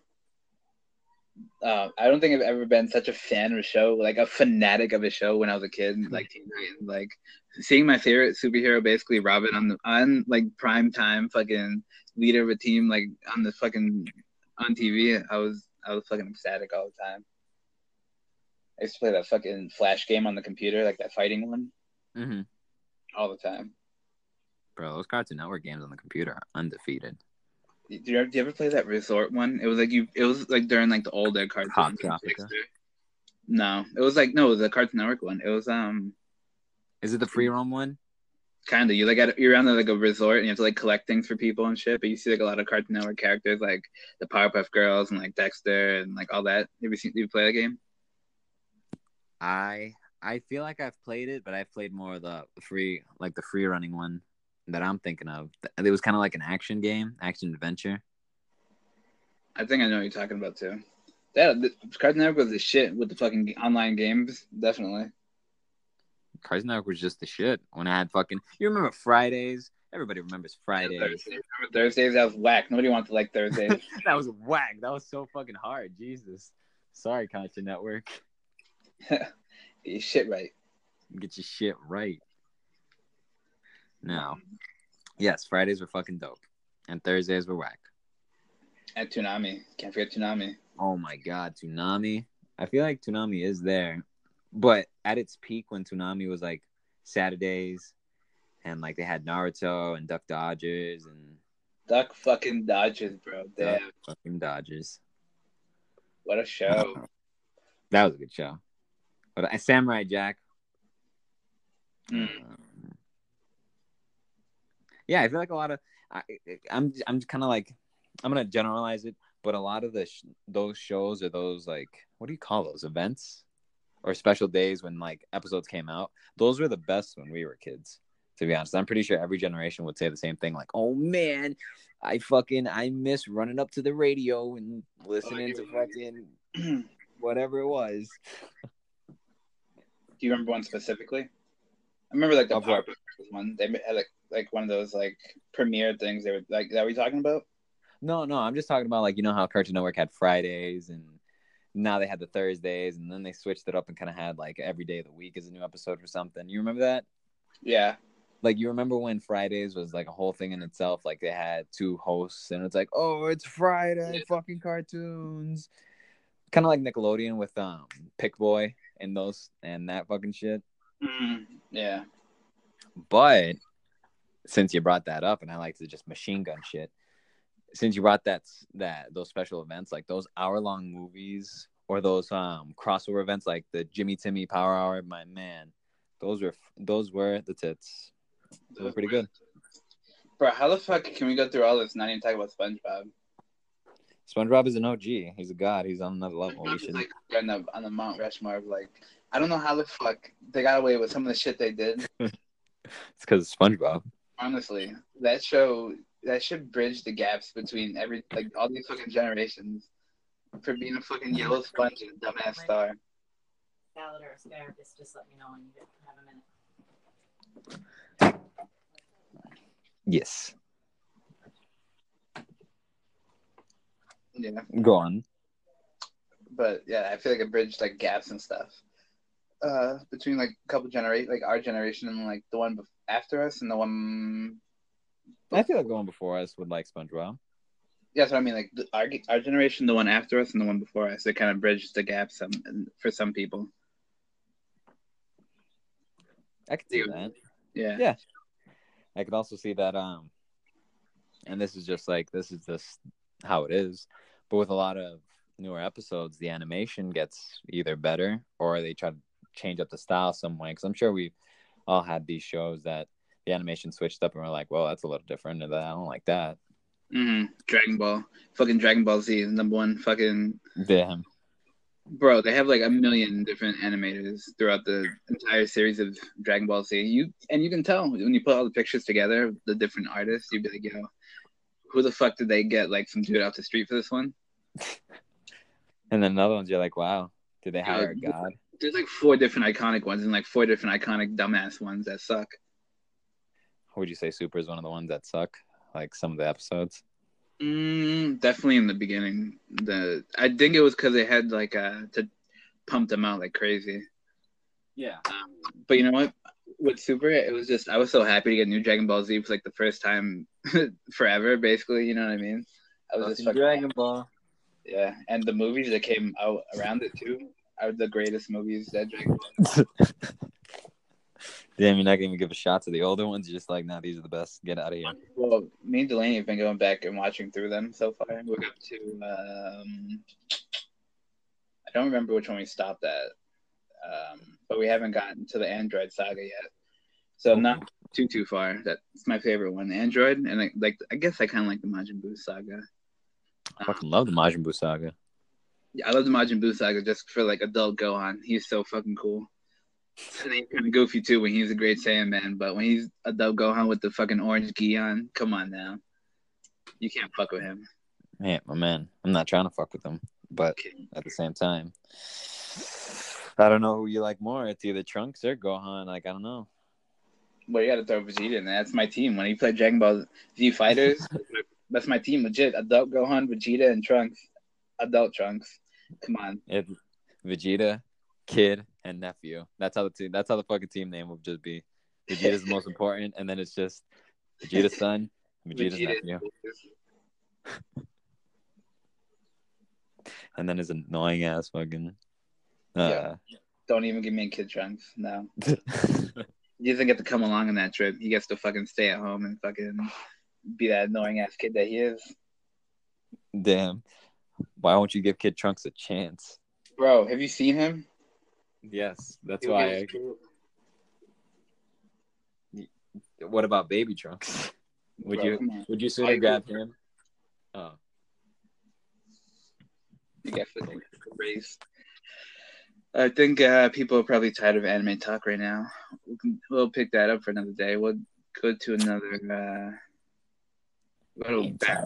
Uh, I don't think I've ever been such a fan of a show, like a fanatic of a show when I was a kid. Like Teen Titans, like seeing my favorite superhero basically Robin on the on like prime time, fucking leader of a team, like on the fucking on TV. I was I was fucking ecstatic all the time. I used to play that fucking flash game on the computer, like that fighting one, Mm-hmm. all the time. Bro, those Cartoon Network games on the computer are undefeated. Did you, ever, did you ever play that resort one? It was like you. It was like during like the older cartoons. Hot No, it was like no, it was a Cartoon Network one. It was um Is it the free roam one? kind of you like at, you're on like a resort and you have to like collect things for people and shit. But you see like a lot of Cartoon Network characters like the Powerpuff Girls and like Dexter and like all that. Have you seen? Did you play that game? I I feel like I've played it, but I've played more of the free, like the free running one that I'm thinking of. It was kind of like an action game, action adventure. I think I know what you're talking about too. Yeah, the, Cartoon Network was the shit with the fucking online games. Definitely. Cartoon Network was just the shit when I had fucking. You remember Fridays? Everybody remembers Fridays. Thursdays. Thursdays that was whack. Nobody wants to like Thursdays. that was whack. That was so fucking hard. Jesus. Sorry, Cartoon Network. you shit right. Get your shit right. No. Yes, Fridays were fucking dope, and Thursdays were whack. And Toonami. Can't forget Toonami. Oh my god, Toonami. I feel like Toonami is there, but at its peak when Toonami was like Saturdays, and like they had Naruto and Duck Dodgers and Duck fucking Dodgers, bro. Damn. Duck fucking Dodgers. What a show. That was a good show. But uh, Samurai Jack. Mm. um, yeah, I feel like a lot of I, I'm I'm kind of like I'm gonna generalize it, but a lot of the sh- those shows or those like what do you call those events or special days when like episodes came out? Those were the best when we were kids. To be honest, I'm pretty sure every generation would say the same thing. Like, oh man, I fucking I miss running up to the radio and listening to fucking whatever it was. Do you remember one specifically? I remember like the Of what? Powerpuff Girls one. They had like like one of those like premiere things. They were like, that you talking about? No, no, I'm just talking about like you know how Cartoon Network had Fridays and now they had the Thursdays and then they switched it up and kind of had like every day of the week is a new episode or something. You remember that? Yeah. Like you remember when Fridays was like a whole thing in itself? Like they had two hosts and it's like, oh, it's Friday, fucking cartoons. kind of like Nickelodeon with um Pick Boy and those and that fucking shit. Mm, yeah. But since you brought that up, and I like to just machine gun shit. Since you brought that that those special events, like those hour long movies or those um crossover events, like the Jimmy Timmy Power Hour, my man, those were those were the tits. They were pretty good. Bro, how the fuck can we go through all this not even talk about SpongeBob? SpongeBob is an OG. He's a god. He's on another level. We should. like on the on the Mount Rushmore of like I don't know how the fuck they got away with some of the shit they did. It's because of SpongeBob. Honestly, that show that should bridge the gaps between every like all these fucking generations for being a fucking yellow sponge and a dumbass star. salad or asparagus, just let me know when you get- have a minute. Yes. Yeah, Go on. but yeah, I feel like it bridged like gaps and stuff uh between like a couple generate like our generation and like the one bef- after us and the one I feel like going before us would like SpongeBob. Yeah, that's what I mean. Like the, our our generation, the one after us, and the one before us, it kind of bridges the gap some for some people. I could see Yeah. that. Yeah. Yeah. I could also see that um and this is just like this is just how it is. But with a lot of newer episodes, the animation gets either better or they try to change up the style some way. Because I'm sure we've all had these shows that the animation switched up and we're like, well, that's a little different. And I don't like that. hmm Dragon Ball, fucking Dragon Ball Z is number one. Fucking Damn. bro, they have like a million different animators throughout the entire series of Dragon Ball Z. You and you can tell when you put all the pictures together, the different artists. You'd be like, yo, who the fuck did they get like some dude off the street for this one? And then another ones you're like, wow, did they hire a god? There's like four different iconic ones and like four different iconic dumbass ones that suck. Would you say Super is one of the ones that suck? Like some of the episodes? Mm, definitely in the beginning. The I think it was because they had like uh to pump them out like crazy. Yeah. Um, but you know what? With Super, it was just I was so happy to get new Dragon Ball Z for like the first time forever, basically. You know what I mean? I was just fucking Dragon Ball. yeah, and the movies that came out around it too are the greatest movies that Ball. Damn, you're not gonna even give a shot to the older ones. You're just like, nah, these are the best. Get out of here. Well, me and Delaney have been going back and watching through them so far. We're up to um, I don't remember which one we stopped at, um, but we haven't gotten to the Android saga yet. So I'm not too too far. That's my favorite one, Android, and I, like I guess I kind of like the Majin Buu saga. I fucking love the Majin Buu saga. Yeah, I love the Majin Buu saga just for like adult Gohan. He's so fucking cool. And he's kind of goofy too when he's a Great Saiyaman, but when he's adult Gohan with the fucking orange gi on, come on now, you can't fuck with him. Man, my man. I'm not trying to fuck with him, but Okay. at the same time, I don't know who you like more. It's either Trunks or Gohan. Like I don't know. Well, you got to throw Vegeta in there. That's my team. When he played Dragon Ball Z Fighters, that's my- that's my team. Legit, adult Gohan, Vegeta, and Trunks. Adult Trunks. Come on. It Vegeta, Kid, and Nephew. That's how the team. That's how the fucking team name would just be. Vegeta's the most important, and then it's just Vegeta's son, Vegeta's Vegeta. nephew, and then his annoying ass fucking. Uh, Don't even give me a kid Trunks. No. He doesn't get to come along on that trip. He gets to fucking stay at home and fucking be that annoying ass kid that he is. Damn. Why won't you give Kid Trunks a chance? Bro, have you seen him? Yes, that's why. I, what about Baby Trunks? Would Bro, you would you I sooner agree. grab him? Oh, You get fucking raised. I think uh, people are probably tired of anime talk right now. We can, we'll pick that up for another day. We'll go to another. Uh, I back,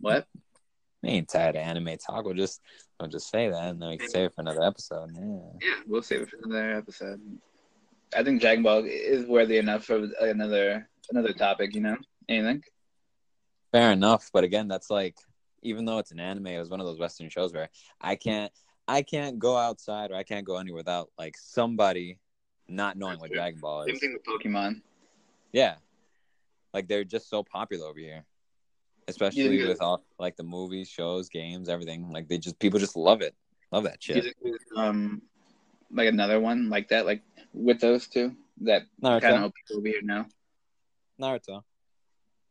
what? I ain't tired of anime talk. We'll just we'll just say that, and then we can save it for another episode. Yeah. Yeah, we'll save it for another episode. I think Dragon Ball is worthy enough for another another topic. You know, anything? Fair enough, but again, that's like even though it's an anime, it was one of those Western shows where I can't I can't go outside or I can't go anywhere without like somebody not knowing what Dragon Ball is. Same thing with Pokemon. Yeah, like they're just so popular over here. Especially Yeah. with all like the movies, shows, games, everything. Like they just people just love it, love that shit. um, like another one like that, like with those two that kind of people here now? Naruto.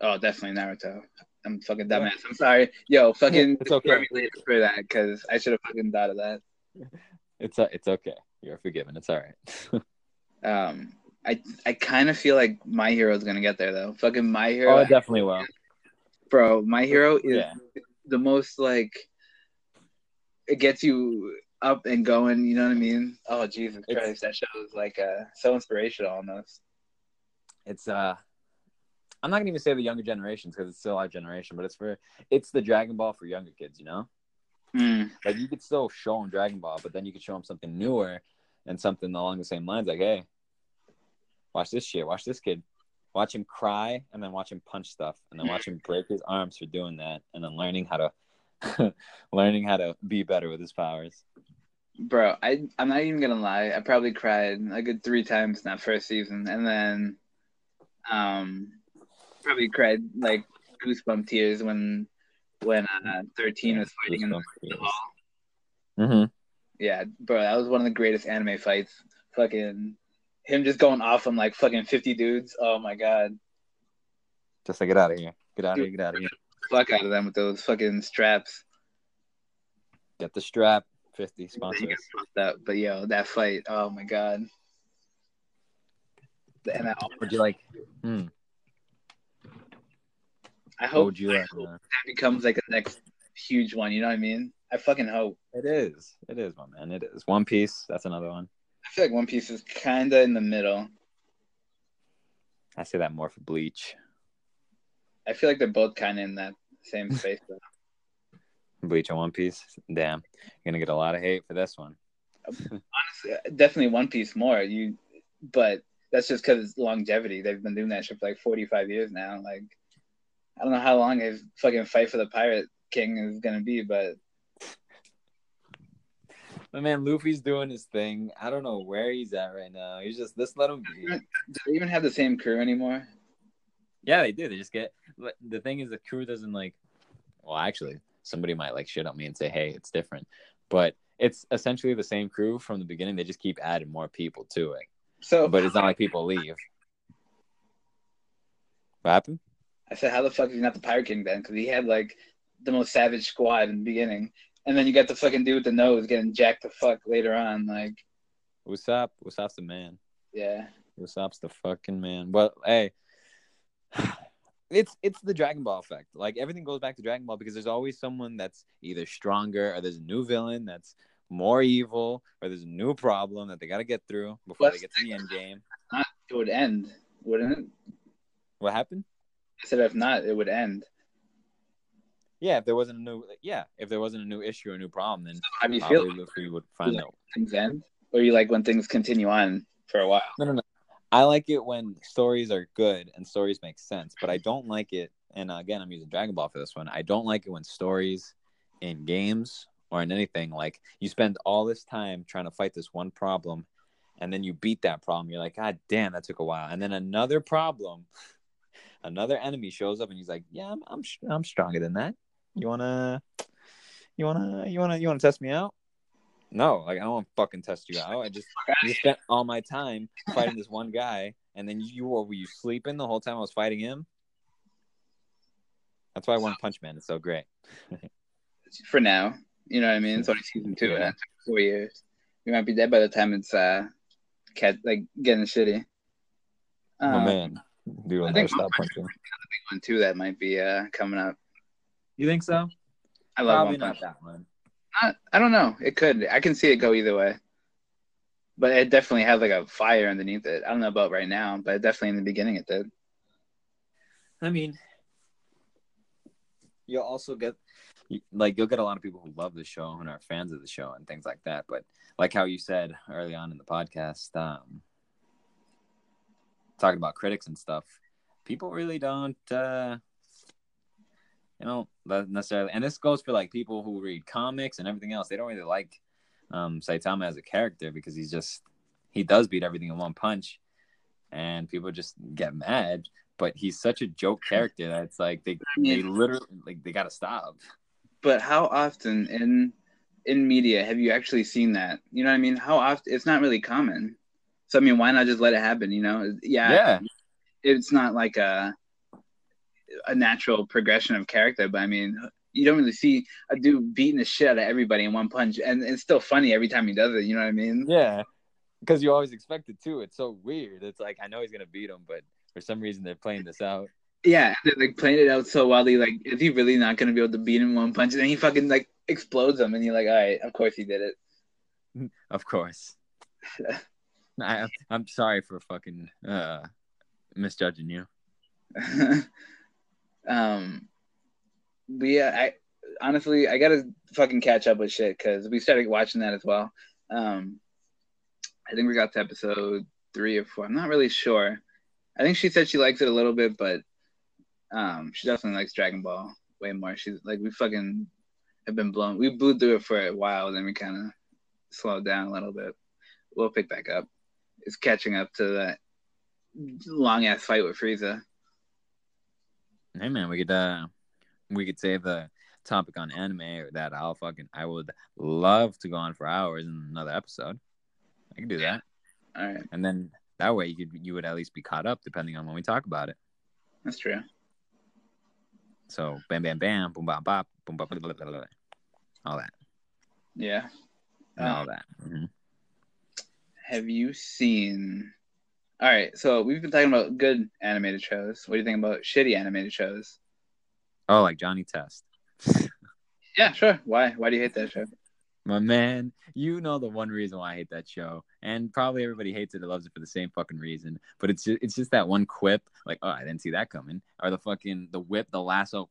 Oh, definitely Naruto. I'm fucking dumbass. I'm sorry. Yo, fucking It's okay. for that because I should have fucking thought of that. It's uh, it's okay. You're forgiven. It's all right. Um, I I kind of feel like My Hero is gonna get there though. Fucking My Hero, oh, it definitely will. Bro. My Hero is Yeah. the most like it gets you up and going. You know what I mean? Oh Jesus It's- Christ, that show is like uh so inspirational almost. It's uh, I'm not gonna even say the younger generations because it's still our generation, but it's for it's the Dragon Ball for younger kids. You know. Mm. Like you could still show them Dragon Ball, but then you could show them something newer and something along the same lines. Like, hey, watch this shit. Watch this kid. Watch him cry, and then watch him punch stuff, and then watch him break his arms for doing that, and then learning how to learning how to be better with his powers. Bro, I I'm not even gonna lie. I probably cried a good three times in that first season, and then um probably cried like goosebump tears when when uh, thirteen was fighting in the, the hall. Mm-hmm. Yeah, bro, that was one of the greatest anime fights. Fucking him just going off on like fucking fifty dudes. Oh my god, Just like get out of here. Get out of here. Get out of here. fuck out of them with those fucking straps. Get the strap. Fifty sponsors. up, but yo, that fight. Oh my god. And I, Would you like? Hmm. I hope you I hope that becomes like a next huge one. You know what I mean? I fucking hope. It is. It is, my man. It is. One Piece. That's another one. I feel like One Piece is kind of in the middle. I say that more for Bleach. I feel like they're both kind of in that same space. Though. Bleach and One Piece. Damn, you're gonna get a lot of hate for this one. Honestly, uh, definitely One Piece more. You, but that's just because it's longevity. They've been doing that shit for like forty five years now. Like, I don't know how long his fucking fight for the Pirate King is gonna be, but My man, Luffy's doing his thing. I don't know where he's at right now. He's just let's let him be. do they even have the same crew anymore? Yeah, they do. They just get. The thing is, the crew doesn't like. Well, actually, somebody might like shit on me and say, "Hey, it's different," but it's essentially the same crew from the beginning. They just keep adding more people to it, So, but it's not like people leave. What happened? I said, how the fuck is he not the Pirate King then? Because he had like the most savage squad in the beginning, and then you got the fucking dude with the nose getting jacked the fuck later on. Like, Usopp, Usopp's the man. yeah, Usopp's the fucking man. But hey, it's it's the Dragon Ball effect. Like everything goes back to Dragon Ball because there's always someone that's either stronger or there's a new villain that's more evil or there's a new problem that they got to get through before they get to the end game. it would end, wouldn't it? What happened? I said, if not, it would end. Yeah, if there wasn't a new yeah, if there wasn't a new issue or a new problem, then How do you feel? probably Luffy would find like- out. Things end, or you like when things continue on for a while? No, no, no. I like it when stories are good and stories make sense, but I don't like it. And again, I'm using Dragon Ball for this one. I don't like it when stories in games or in anything like you spend all this time trying to fight this one problem, and then you beat that problem. You're like, God damn, that took a while. And then another problem, another enemy shows up, and he's like, Yeah, I'm I'm, I'm stronger than that. You wanna, you wanna, you wanna, you wanna test me out? No, like I don't want to fucking test you out. I just I just spent all my time fighting this one guy, and then you were were you sleeping the whole time I was fighting him? That's why One Punch Man is so great. For now, you know what I mean. It's only season two, Yeah. and that took four years. You might be dead by the time it's uh, cat like getting shitty. oh Uh, man, dude, will I never think stop One punching. one too that might be uh coming up. You think so? I love Probably One not that one. Not, I don't know. It could. I can see it go either way. But it definitely had like a fire underneath it. I don't know about right now, but definitely in the beginning it did. I mean, you'll also get like you'll get a lot of people who love the show and are fans of the show and things like that. But like how you said early on in the podcast, um, talking about critics and stuff, people really don't, uh, you know, not necessarily. And this goes for like people who read comics and everything else. They don't really like um, Saitama as a character because he's just he does beat everything in one punch, and people just get mad but he's such a joke character that it's like they I mean- they literally like they gotta stop. But how often in in media have you actually seen that? You know what I mean? How often? It's not really common. So I mean, why not just let it happen? You know? Yeah. Yeah, It's not like a a natural progression of character, but I mean, you don't really see a dude beating the shit out of everybody in one punch, and it's still funny every time he does it. You know what I mean? yeah, because you always expect it too. It's so weird. It's like I know he's gonna beat him, but for some reason they're playing this out. Yeah, they're like playing it out so wildly. Like, is he really not gonna be able to beat him in one punch? And then he fucking like explodes him, and you're like, all right, of course he did it. Of course. I, I'm sorry for fucking uh, misjudging you. um, but yeah, I honestly I gotta fucking catch up with shit because we started watching that as well. Um, I think we got to episode three or four. I'm not really sure. I think she said she likes it a little bit, but um, she definitely likes Dragon Ball way more. She's like we fucking have been blown. We blew through it for a while, then we kind of slowed down a little bit. We'll pick back up. It's catching up to that long ass fight with Frieza. Hey man, we could uh, we could save the topic on anime or that. I'll fucking I would love to go on for hours in another episode. I can do that, All right, and then that way you could you would at least be caught up depending on when we talk about it. that's true. So bam bam bam boom bam bop boom bop blah, blah, blah, blah, all that Yeah. and Uh, all that. hmm Have you seen? All right, so we've been talking about good animated shows. What do you think about shitty animated shows? Oh, like Johnny Test. Yeah, sure. Why? Why do you hate that show? My man, you know the one reason why I hate that show, and probably everybody hates it or loves it for the same fucking reason. But it's just, it's just that one quip, like, oh, I didn't see that coming, or the fucking the whip, the lasso,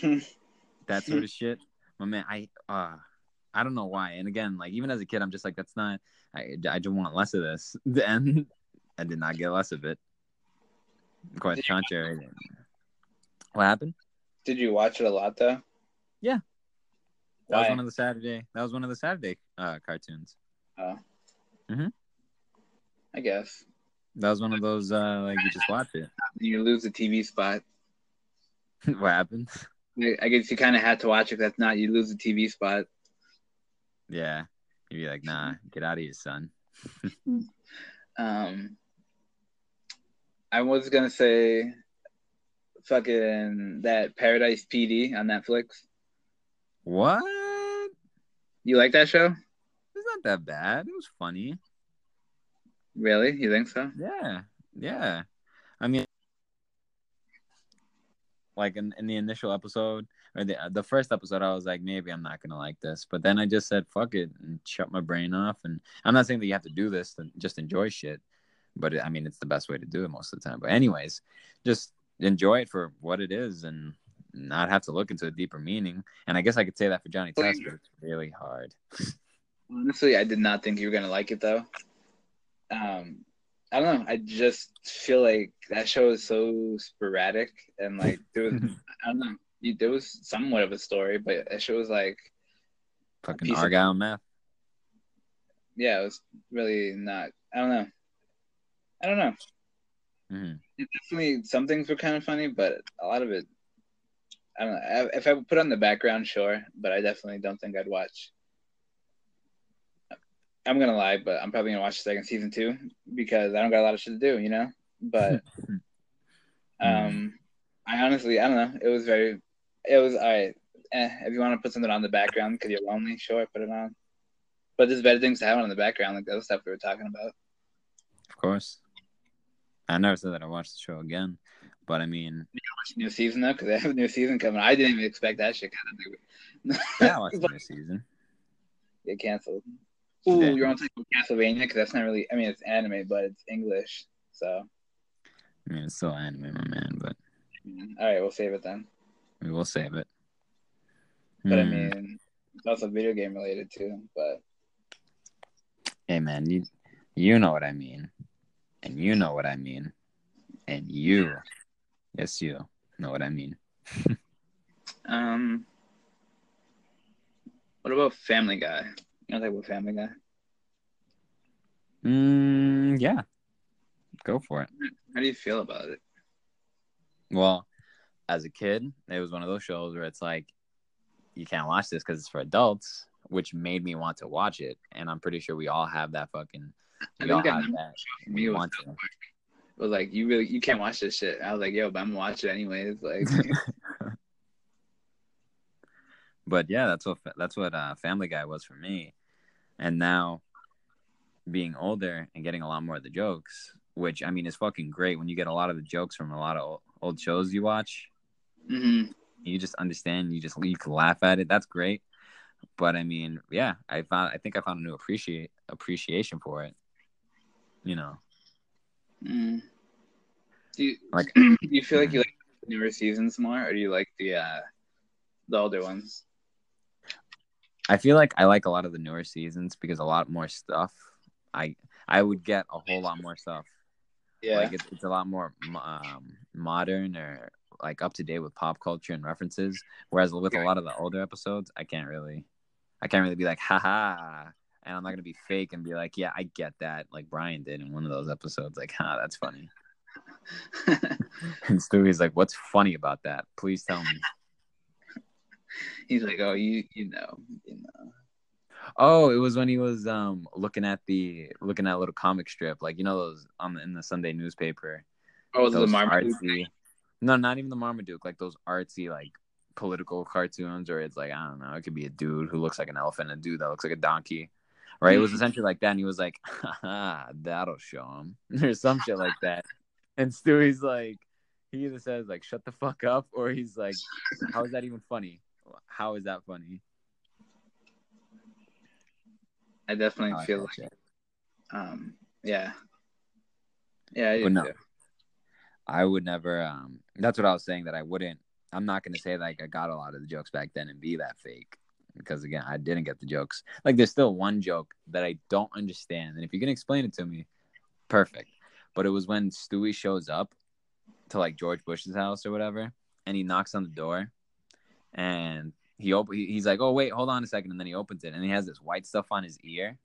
that sort of shit. My man, I uh, I don't know why. And again, like even as a kid, I'm just like, that's not. I I just want less of this, and I did not get less of it. Quite the contrary. What happened? Did you watch it a lot though? Yeah. That was one of the Saturday. That was one of the Saturday uh, cartoons. I guess That was one of those uh, like you just watch it. you lose the TV spot. what happened? I I guess you kind of had to watch it. If that's not you lose the TV spot. Yeah, you'd be like, nah, get out of here, son. Um, I was gonna say, fucking that Paradise PD on Netflix. What? You like that show? It's not that bad. It was funny. Really? You think so? Yeah, yeah. I mean, like in, in the initial episode or the the first episode, I was like, maybe I'm not gonna like this, but then I just said, fuck it, and shut my brain off. And I'm not saying that you have to do this and just enjoy shit, but I mean, it's the best way to do it most of the time. But anyways, just enjoy it for what it is and not have to look into a deeper meaning. And I guess I could say that for Johnny Test, but it's really hard. Honestly, I did not think you were gonna like it though. Um, I don't know. I just feel like that show is so sporadic and like there was I don't know. You, there was somewhat of a story, but that show was like Fucking piece of- Argyle meth. yeah, it was really not. I don't know. I don't know. hmm definitely some things were kind of funny, but a lot of it, I don't know. If I put on the background, sure, but I definitely don't think I'd watch. I'm gonna lie, but I'm probably gonna watch the second season too because I don't got a lot of shit to do, you know. But um, I honestly, I don't know. It was very, it was all right. Eh, if you want to put something on the background because you're lonely, sure, put it on. But there's better things to have on the background, like the other stuff we were talking about. Of course. I never said that I watched the show again, but I mean, Watch the new season though, because they have a new season coming. I didn't even expect that shit. Kind of yeah, I watched the new season. get canceled. Ooh, Yeah. you're on talking about Castlevania because that's not really. I mean, it's anime, but it's English. So, I mean, it's still anime, my man, but all right, we'll save it then. We will save it. But I Hmm. mean, it's also video game related too. But hey, man, you you know what I mean, and you know what I mean, and you, yes, you know what I mean. um, what about Family Guy? You know, talk about Family Guy. Mm, yeah, Go for it. How do you feel about it? Well, as a kid, it was one of those shows where it's like, you can't watch this because it's for adults, which made me want to watch it. And I'm pretty sure we all have that fucking. I We all that have that. for me was, want to. was like you really you can't watch this shit. I was like, yo, but I'm gonna watch it anyways. Like, But yeah, that's what that's what uh, Family Guy was for me. And now, being older and getting a lot more of the jokes, which I mean is fucking great when you get a lot of the jokes from a lot of old, old shows you watch. Hmm You just understand. You just you can laugh at it. That's great. But I mean, yeah, I found I think I found a new appreciate appreciation for it. You know, mm. do you Like- do you feel like you like the newer seasons more, or do you like the uh the older ones? I feel like I like a lot of the newer seasons because a lot more stuff. I I would get a whole lot more stuff. Yeah, Like it's, it's a lot more um, modern or like up to date with pop culture and references. Whereas with a lot of the older episodes, I can't really, I can't really be like, haha. And I'm not gonna be fake and be like, yeah, I get that, like Brian did in one of those episodes. Like, ha, that's funny. And Stewie's like, what's funny about that? Please tell me. he's like, oh, you you know, you know. Oh, it was when he was um looking at the looking at a little comic strip, like you know those on the, in the Sunday newspaper. Oh, it the those Marmaduke? artsy. No, not even the Marmaduke. Like those artsy, like political cartoons, or it's like I don't know, it could be a dude who looks like an elephant, and a dude that looks like a donkey, right? It was Mhm. essentially like that, and he was like, "That'll show him," or some shit like that. And Stewie's like, he either says like "Shut the fuck up," or he's like, "How is that even funny? How is that funny?" I definitely I like feel that like, um, yeah, yeah, I do But no. too. I would never. Um, that's what I was saying. That I wouldn't. I'm not gonna say like I got a lot of the jokes back then and be that fake, because again, I didn't get the jokes. Like there's still one joke that I don't understand, and if you can explain it to me, perfect. But it was when Stewie shows up to like George Bush's house or whatever, and he knocks on the door, and he op- he's like, "Oh wait, hold on a second. and then he opens it, and he has this white stuff on his ear,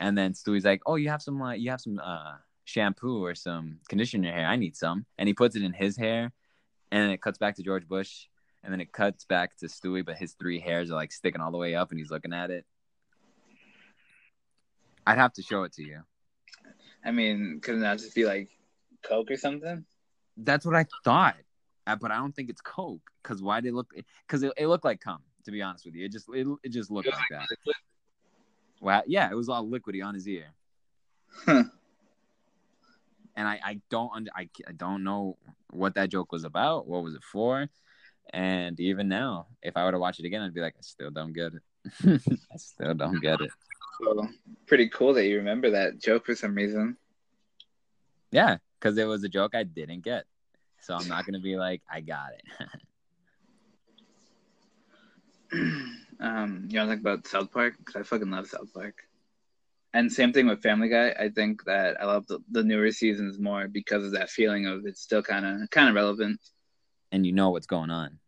and then Stewie's like, "Oh, you have some uh, you have some uh shampoo or some conditioner hair. I need some. And he puts it in his hair and it cuts back to George Bush and then it cuts back to Stewie, but his three hairs are like sticking all the way up and he's looking at it. I'd have to show it to you. I mean, couldn't that just be like Coke or something? That's what I thought. Uh, But I don't think it's Coke because why did it look? Because it, it looked like cum. To be honest with you, it just it, it just looked It was like that. Well, yeah, it was all liquidy on his ear. Huh. And I, I don't under, I, I don't know what that joke was about. What was it for? And even now, if I were to watch it again, I'd be like, I still don't get it. I still don't get it. So, pretty cool that you remember that joke for some reason. Yeah, because it was a joke I didn't get. So I'm not gonna be like, I got it. um, you want to talk about South Park? Because I fucking love South Park. And same thing with Family Guy. I think that I love the, the newer seasons more because of that feeling of it's still kind of kind of relevant. and you know what's going on.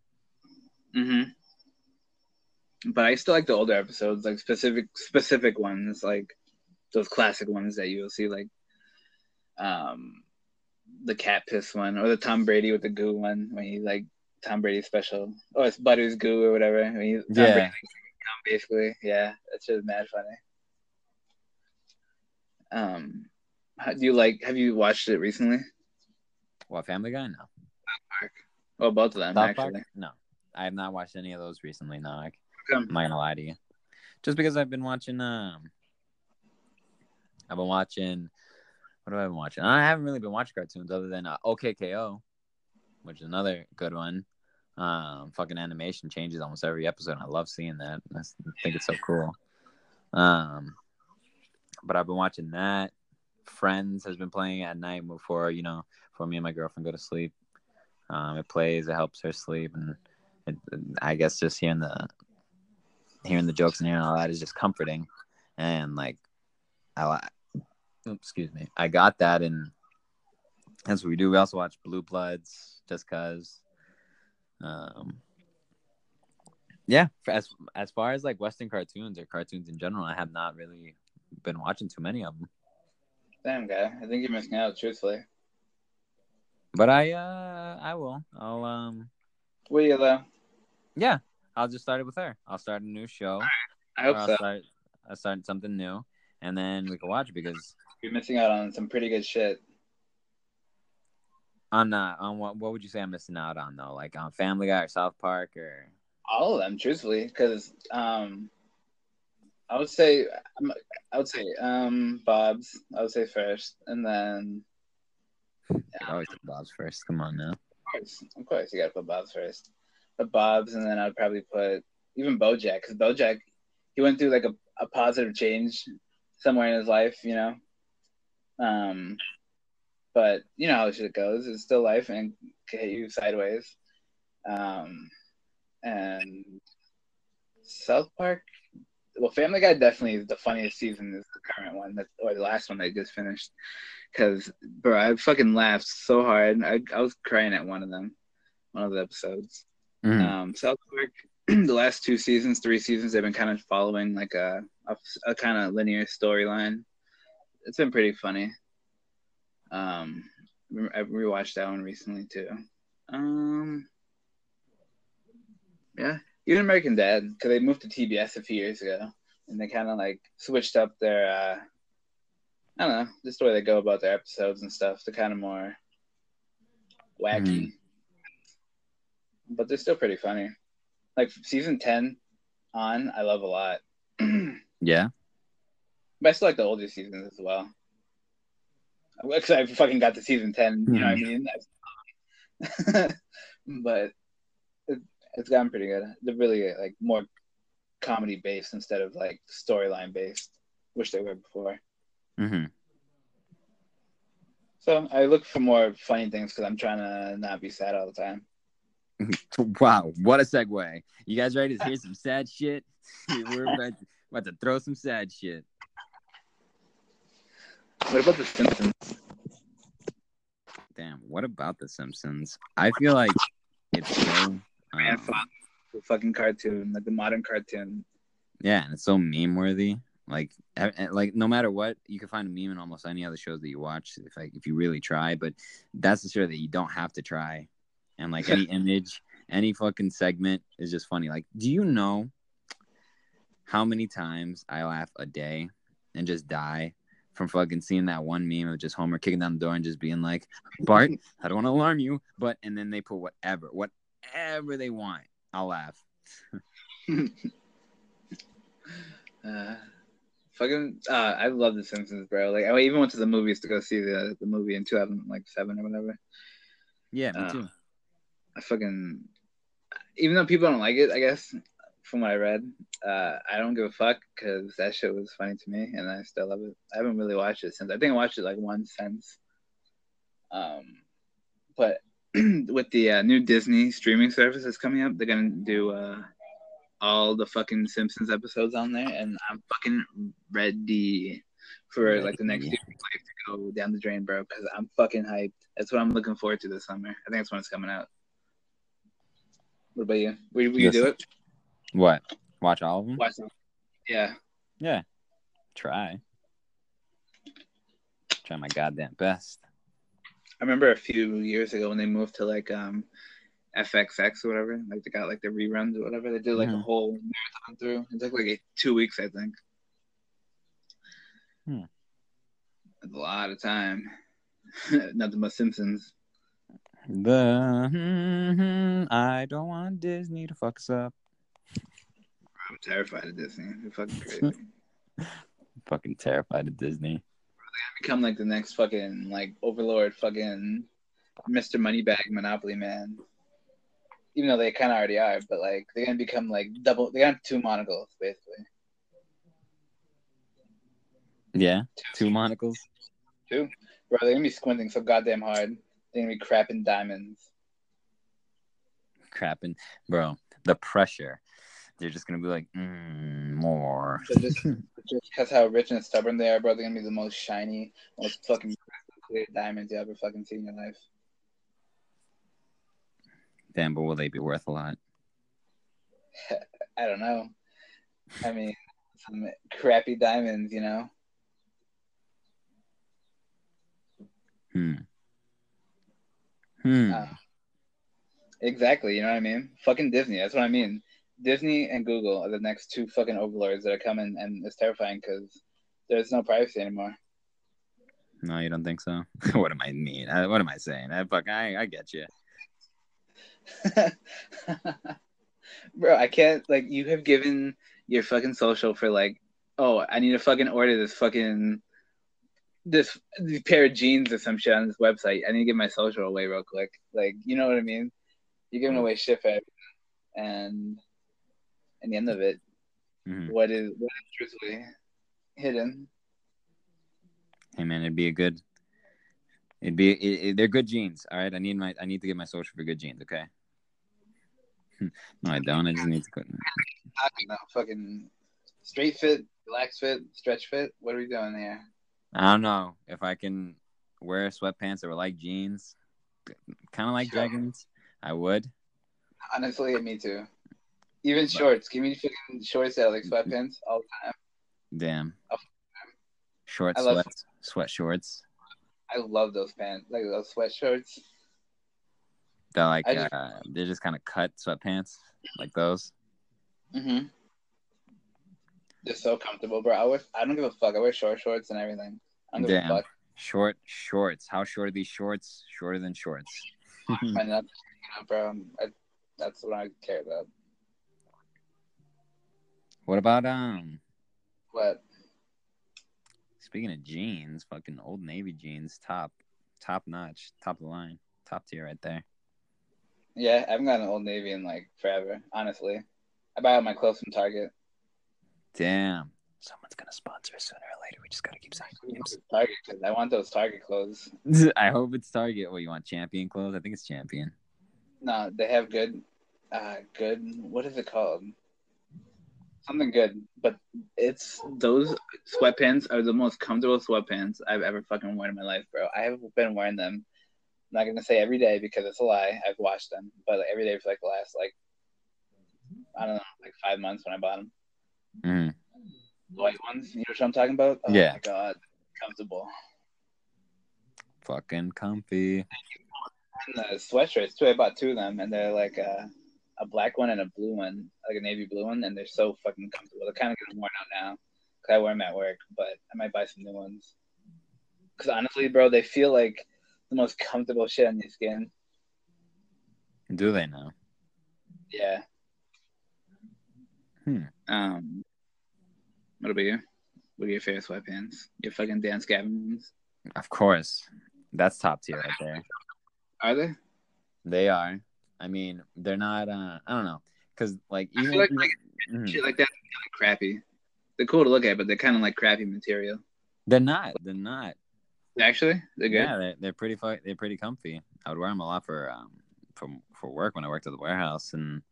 Mm-hmm. But I still like the older episodes, like specific specific ones, like those classic ones that you'll see, like um, the cat piss one or the Tom Brady with the goo one when he like Tom Brady special. Oh, it's Butters' goo or whatever. When he, Tom Yeah. Brady, basically, yeah, that's just mad funny. Um, how, do you like? Have you watched it recently? What Family Guy? No. Well, both of them South actually. Park? No. I have not watched any of those recently. No, I. I'm not gonna lie to you. Just because I've been watching. Um, I've been watching. What have I been watching? I haven't really been watching cartoons other than uh, OKKO, which is another good one. Um, fucking animation changes almost every episode. I love seeing that. I think it's so cool. Um, but I've been watching that. Friends has been playing at night before you know, before me and my girlfriend go to sleep. Um, it plays, it helps her sleep, and it, I guess just hearing the hearing the jokes and hearing all that is just comforting. And like, I excuse me, I got that, and that's what we do. We also watch Blue Bloods just cause. Um, yeah, as as far as like Western cartoons or cartoons in general, I have not really been watching too many of them. Damn guy, I think you're missing out. Truthfully, But I uh I will. I'll um will you though? yeah, I'll just start it with her. I'll start a new show. I hope I'll so. start I'll start something new and then we can watch it because You're missing out on some pretty good shit. on uh on what what would you say I'm missing out on though? Like on Family Guy or South Park or All of them, truthfully, because um, I would say I would say um Bob's. I would say first, and then I always put Bob's first. Come on now. of course, of course, you got to put Bob's first. But Bob's, and then I'd probably put even BoJack, because BoJack, he went through like a, a positive change somewhere in his life, you know. Um, but you know how shit goes. It's still life and can hit you sideways. Um, and South Park, well, Family Guy definitely is the funniest season. Is the current one that, or the last one they just finished. Because, bro, I fucking laughed so hard. I, I was crying at one of them, one of the episodes. Mhm. Um, South Park, the last two seasons, three seasons, they've been kind of following like a a, a kind of linear storyline. It's been pretty funny. Um, I rewatched that one recently too. Um, yeah, even American Dad, because they moved to TBS a few years ago, and they kind of like switched up their, uh, I don't know, just the way they go about their episodes and stuff. They're kind of more wacky, but they're still pretty funny. Like season ten on, I love a lot. Yeah. But I still like the older seasons as well. Because I fucking got to season 10, you know what I mean? but it's gotten pretty good. They're really like more comedy based instead of like storyline based, which they were before. hmm So I look for more funny things because I'm trying to not be sad all the time. Wow, what a segue. You guys ready to hear some sad shit? We're about to, about to throw some sad shit. What about The Simpsons? Damn, what about The Simpsons? I feel like it's so. Man, um, fuck. The fucking cartoon, like the modern cartoon. yeah, and it's so meme worthy. Like, like no matter what, you can find a meme in almost any other shows that you watch if like if you really try. But that's the show that you don't have to try. And like any image, any fucking segment is just funny. Like, do you know how many times I laugh a day and just die from fucking seeing that one meme of just Homer kicking down the door and just being like, Bart, I don't want to alarm you, but and then they put whatever, whatever they want. I'll laugh. Uh, fucking, uh, I love The Simpsons, bro. Like, I even went to the movies to go see the the movie in 2007 or whatever. Yeah, me Uh, too. I fucking, even though people don't like it, I guess from what I read, uh, I don't give a fuck because that shit was funny to me, and I still love it. I haven't really watched it since. I think I watched it like once since. Um, but with the uh, new Disney streaming service that's coming up, they're gonna do uh all the fucking Simpsons episodes on there, and I'm fucking ready for like the next of life to go down the drain, bro. Because I'm fucking hyped. That's what I'm looking forward to this summer. I think that's when it's coming out. What about you? Will, will you do it? What? Watch all of them? Watch them. Yeah. Yeah. Try. Try my goddamn best. I remember a few years ago when they moved to like um FXX or whatever, like they got like the reruns or whatever. They did like a Mhm. whole marathon through. It took like two weeks, I think. Hmm. That's a lot of time. Nothing but Simpsons. The mhm, I don't want Disney to fuck us up. I'm terrified of Disney. They're fucking crazy. Fucking terrified of Disney. Become like the next fucking like overlord, fucking Mr. Moneybag Monopoly man. Even though they kind of already are, but like they're gonna become like double. They got two monocles basically. Yeah, two monocles. Two, bro. They're gonna be squinting so goddamn hard. They're gonna be crapping diamonds. Crapping, bro. The pressure. They're just gonna be like, mm, more. So just just because how rich and stubborn they are, bro. They're gonna be the most shiny, most fucking clear diamonds you ever fucking seen in your life. Damn, but will they be worth a lot? I don't know. I mean, some crappy diamonds, you know. Hmm. Hmm. Uh, exactly. You know what I mean? Fucking Disney. That's what I mean. Disney and Google are the next two fucking overlords that are coming, and it's terrifying because there's no privacy anymore. no, you don't think so? what am I mean? I, what am I saying? I fuck. I I get you. Bro, I can't like you have given your fucking social for like, oh, I need to fucking order this fucking this, this pair of jeans or some shit on this website. I need to give my social away real quick. Like, you know what I mean? You're giving mm. away shit for everything. And in the end of it, Mhm. what is what is truthfully hidden? Hey man, it'd be a good. It'd be. It, it- they're good jeans. All right. I need my. I need to get my social for good jeans. Okay. no, I don't. I just need to. I don't know, fucking straight fit, relaxed fit, stretch fit. What are we doing here? I don't know if I can wear sweatpants that were like jeans, kind of like Sure. jeggings. I would. Honestly, me too. Even shorts. Give me fucking shorts that are like sweatpants all the time. Damn. Oh. Short I love- sweats, sweat shorts. I love those pants, like those sweat shorts. They're like just- uh, they're just kind of cut sweatpants, like those. Mm-hmm. They're so comfortable, bro. I wear, I don't give a fuck. I wear short shorts and everything. I don't give Damn. a fuck. Short shorts. How short are these shorts? Shorter than shorts. You bro. I, that's what I care about. What about um? What? Speaking of jeans, fucking old navy jeans, top, top notch, top of the line, top tier right there. Yeah, I haven't gotten an Old Navy in like forever. Honestly, I buy all my clothes from Target. Damn. Someone's gonna sponsor us sooner or later. We just gotta keep saying names. Target, I want those Target clothes. I hope it's Target. What you want? Champion clothes? I think it's Champion. No, they have good, uh, good. What is it called? Something good, but it's those sweatpants are the most comfortable sweatpants I've ever fucking worn in my life, bro. I have been wearing them. I'm not gonna say every day because it's a lie. I've washed them, but like, every day for like the last like I don't know, like five months when I bought them. Mhm. The white ones, you know what I'm talking about? Oh Yeah. my god, comfortable. Fucking comfy. And the sweatshirts too. I bought two of them, and they're like a, a black one and a blue one, like a navy blue one, and they're so fucking comfortable. They're kind of getting worn out now because I wear them at work, but I might buy some new ones. Because honestly, bro, they feel like the most comfortable shit on your skin. Do they now? Yeah. Hmm. Um. What about you? What are your favorite sweatpants? Your fucking Dan ones? Of course. That's top tier right there. Are they? They are. I mean, they're not. uh I don't know, because like even feel like, like Mhm. shit like that, like crappy. They're cool to look at, but they're kind of like crappy material. they're not. They're not. Actually, they're good. Yeah, they're, they're pretty. Fu- they're pretty comfy. I would wear them a lot for um for for work when I worked at the warehouse, and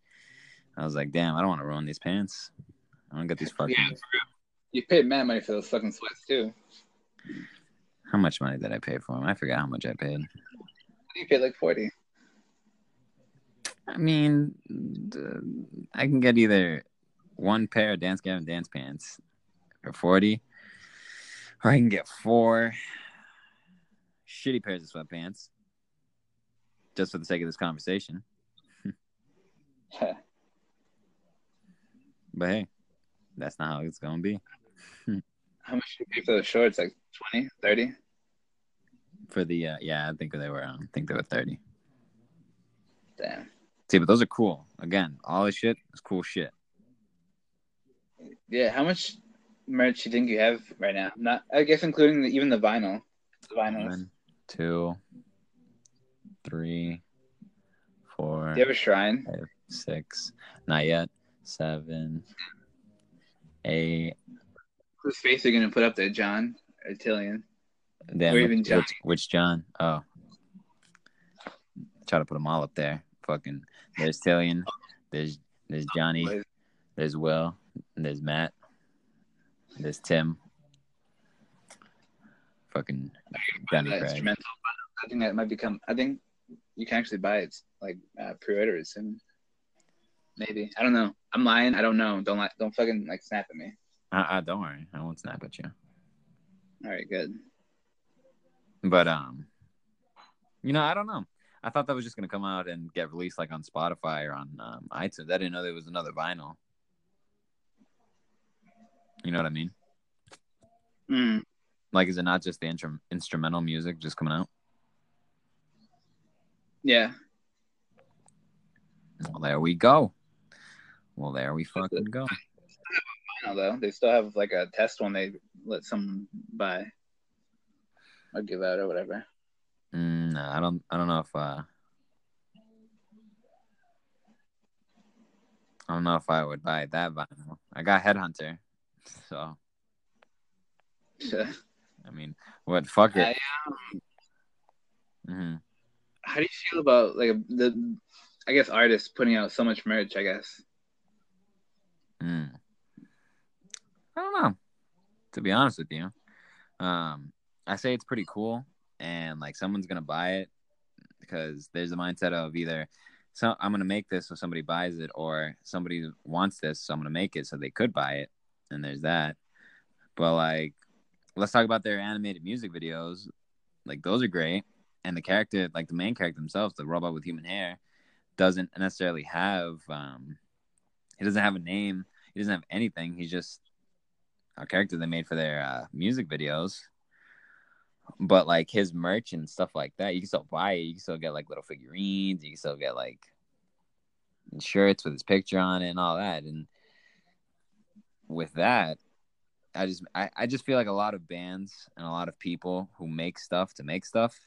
I was like, damn, I don't want to ruin these pants. I don't get these fucking. Yeah. You paid mad money for those fucking sweats too. How much money did I pay for them? I forgot how much I paid. You paid like forty. I mean, I can get either one pair of Dance Gavin dance pants for 40, or I can get four shitty pairs of sweatpants just for the sake of this conversation. But hey, that's not how it's going to be. How much did you pay for the shorts? Like 20, 30? For the, uh, yeah, I think they were, um, I think they were 30. Damn. See, but those are cool. Again, all this shit is cool shit. Yeah. How much merch do you think you have right now? Not, I guess, including the, even the vinyl. The vinyls. One, two, three, four. Do you have a shrine? five, six, not yet, seven, eight. Whose face are you gonna put up there, John or Tilian? Then Or even John. which, which John? Oh, try to put them all up there. Fucking, there's Tilian, there's there's Johnny, there's Will, there's Matt, there's Tim. Fucking Johnny Craig. instrumental. I think that might become. I think you can actually buy it like uh, pre-order it soon. Maybe I don't know. I'm lying. I don't know. Don't like. Don't fucking like snap at me. Uh, uh, don't worry, I won't snap at you. All right, good. But um, You know, I don't know. I thought that was just gonna come out and get released like on Spotify or on um, iTunes. I didn't know there was another vinyl. You know what I mean? Mm. Like, is it not just the intrum- instrumental music just coming out? Yeah. Well, there we go. Well, there we fucking go. Vinyl though. They still have like a test one they let someone buy or give out or whatever. Mm, no, I don't. I don't know if. uh I don't know if I would buy that vinyl. I got Headhunter, so I mean, what? Fuck it. I, hmm how do you feel about like the I guess artists putting out so much merch, I guess. Mm. I don't know. To be honest with you, um, I say it's pretty cool, and like someone's gonna buy it because there's a mindset of either so I'm gonna make this so somebody buys it, or somebody wants this, so I'm gonna make it so they could buy it, and there's that. But like, let's talk about their animated music videos. Like those are great, and the character, like the main character themselves, the robot with human hair, doesn't necessarily have um, he doesn't have a name. He doesn't have anything. He's just a character they made for their uh, music videos. But like his merch and stuff like that, you can still buy it. You can still get like little figurines. You can still get like shirts with his picture on it and all that. And with that, I just I, I just feel like a lot of bands and a lot of people who make stuff to make stuff,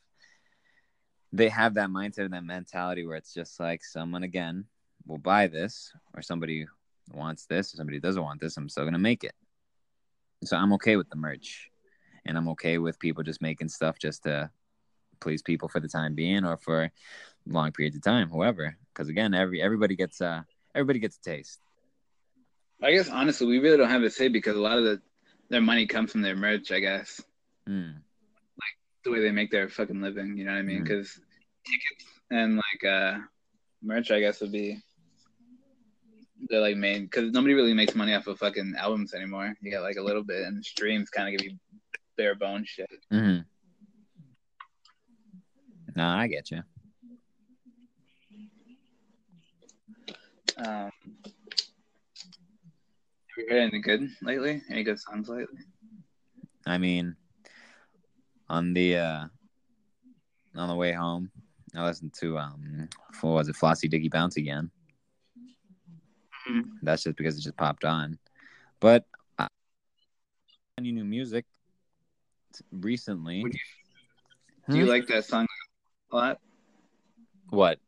they have that mindset and that mentality where it's just like someone again will buy this or somebody wants this or somebody doesn't want this, I'm still gonna make it. So I'm okay with the merch. And I'm okay with people just making stuff just to please people for the time being or for long periods of time, whoever. Because again, every everybody gets uh everybody gets a taste. I guess honestly, we really don't have a say because a lot of the their money comes from their merch. I guess Mm. the way they make their fucking living. You know what I mean? Because tickets and like uh merch, I guess would be they're like main because nobody really makes money off of fucking albums anymore. You get like a little bit, and streams kind of give you bare bone shit. Mm-hmm. No, I get you. Um, have you heard anything good lately? Any good songs lately? I mean, on the uh on the way home, I listened to um what was it, Flossy Diggy Bounce again. Mhm. That's just because it just popped on. But I, any new music recently? Would Do you Hmm? like that song a lot? what?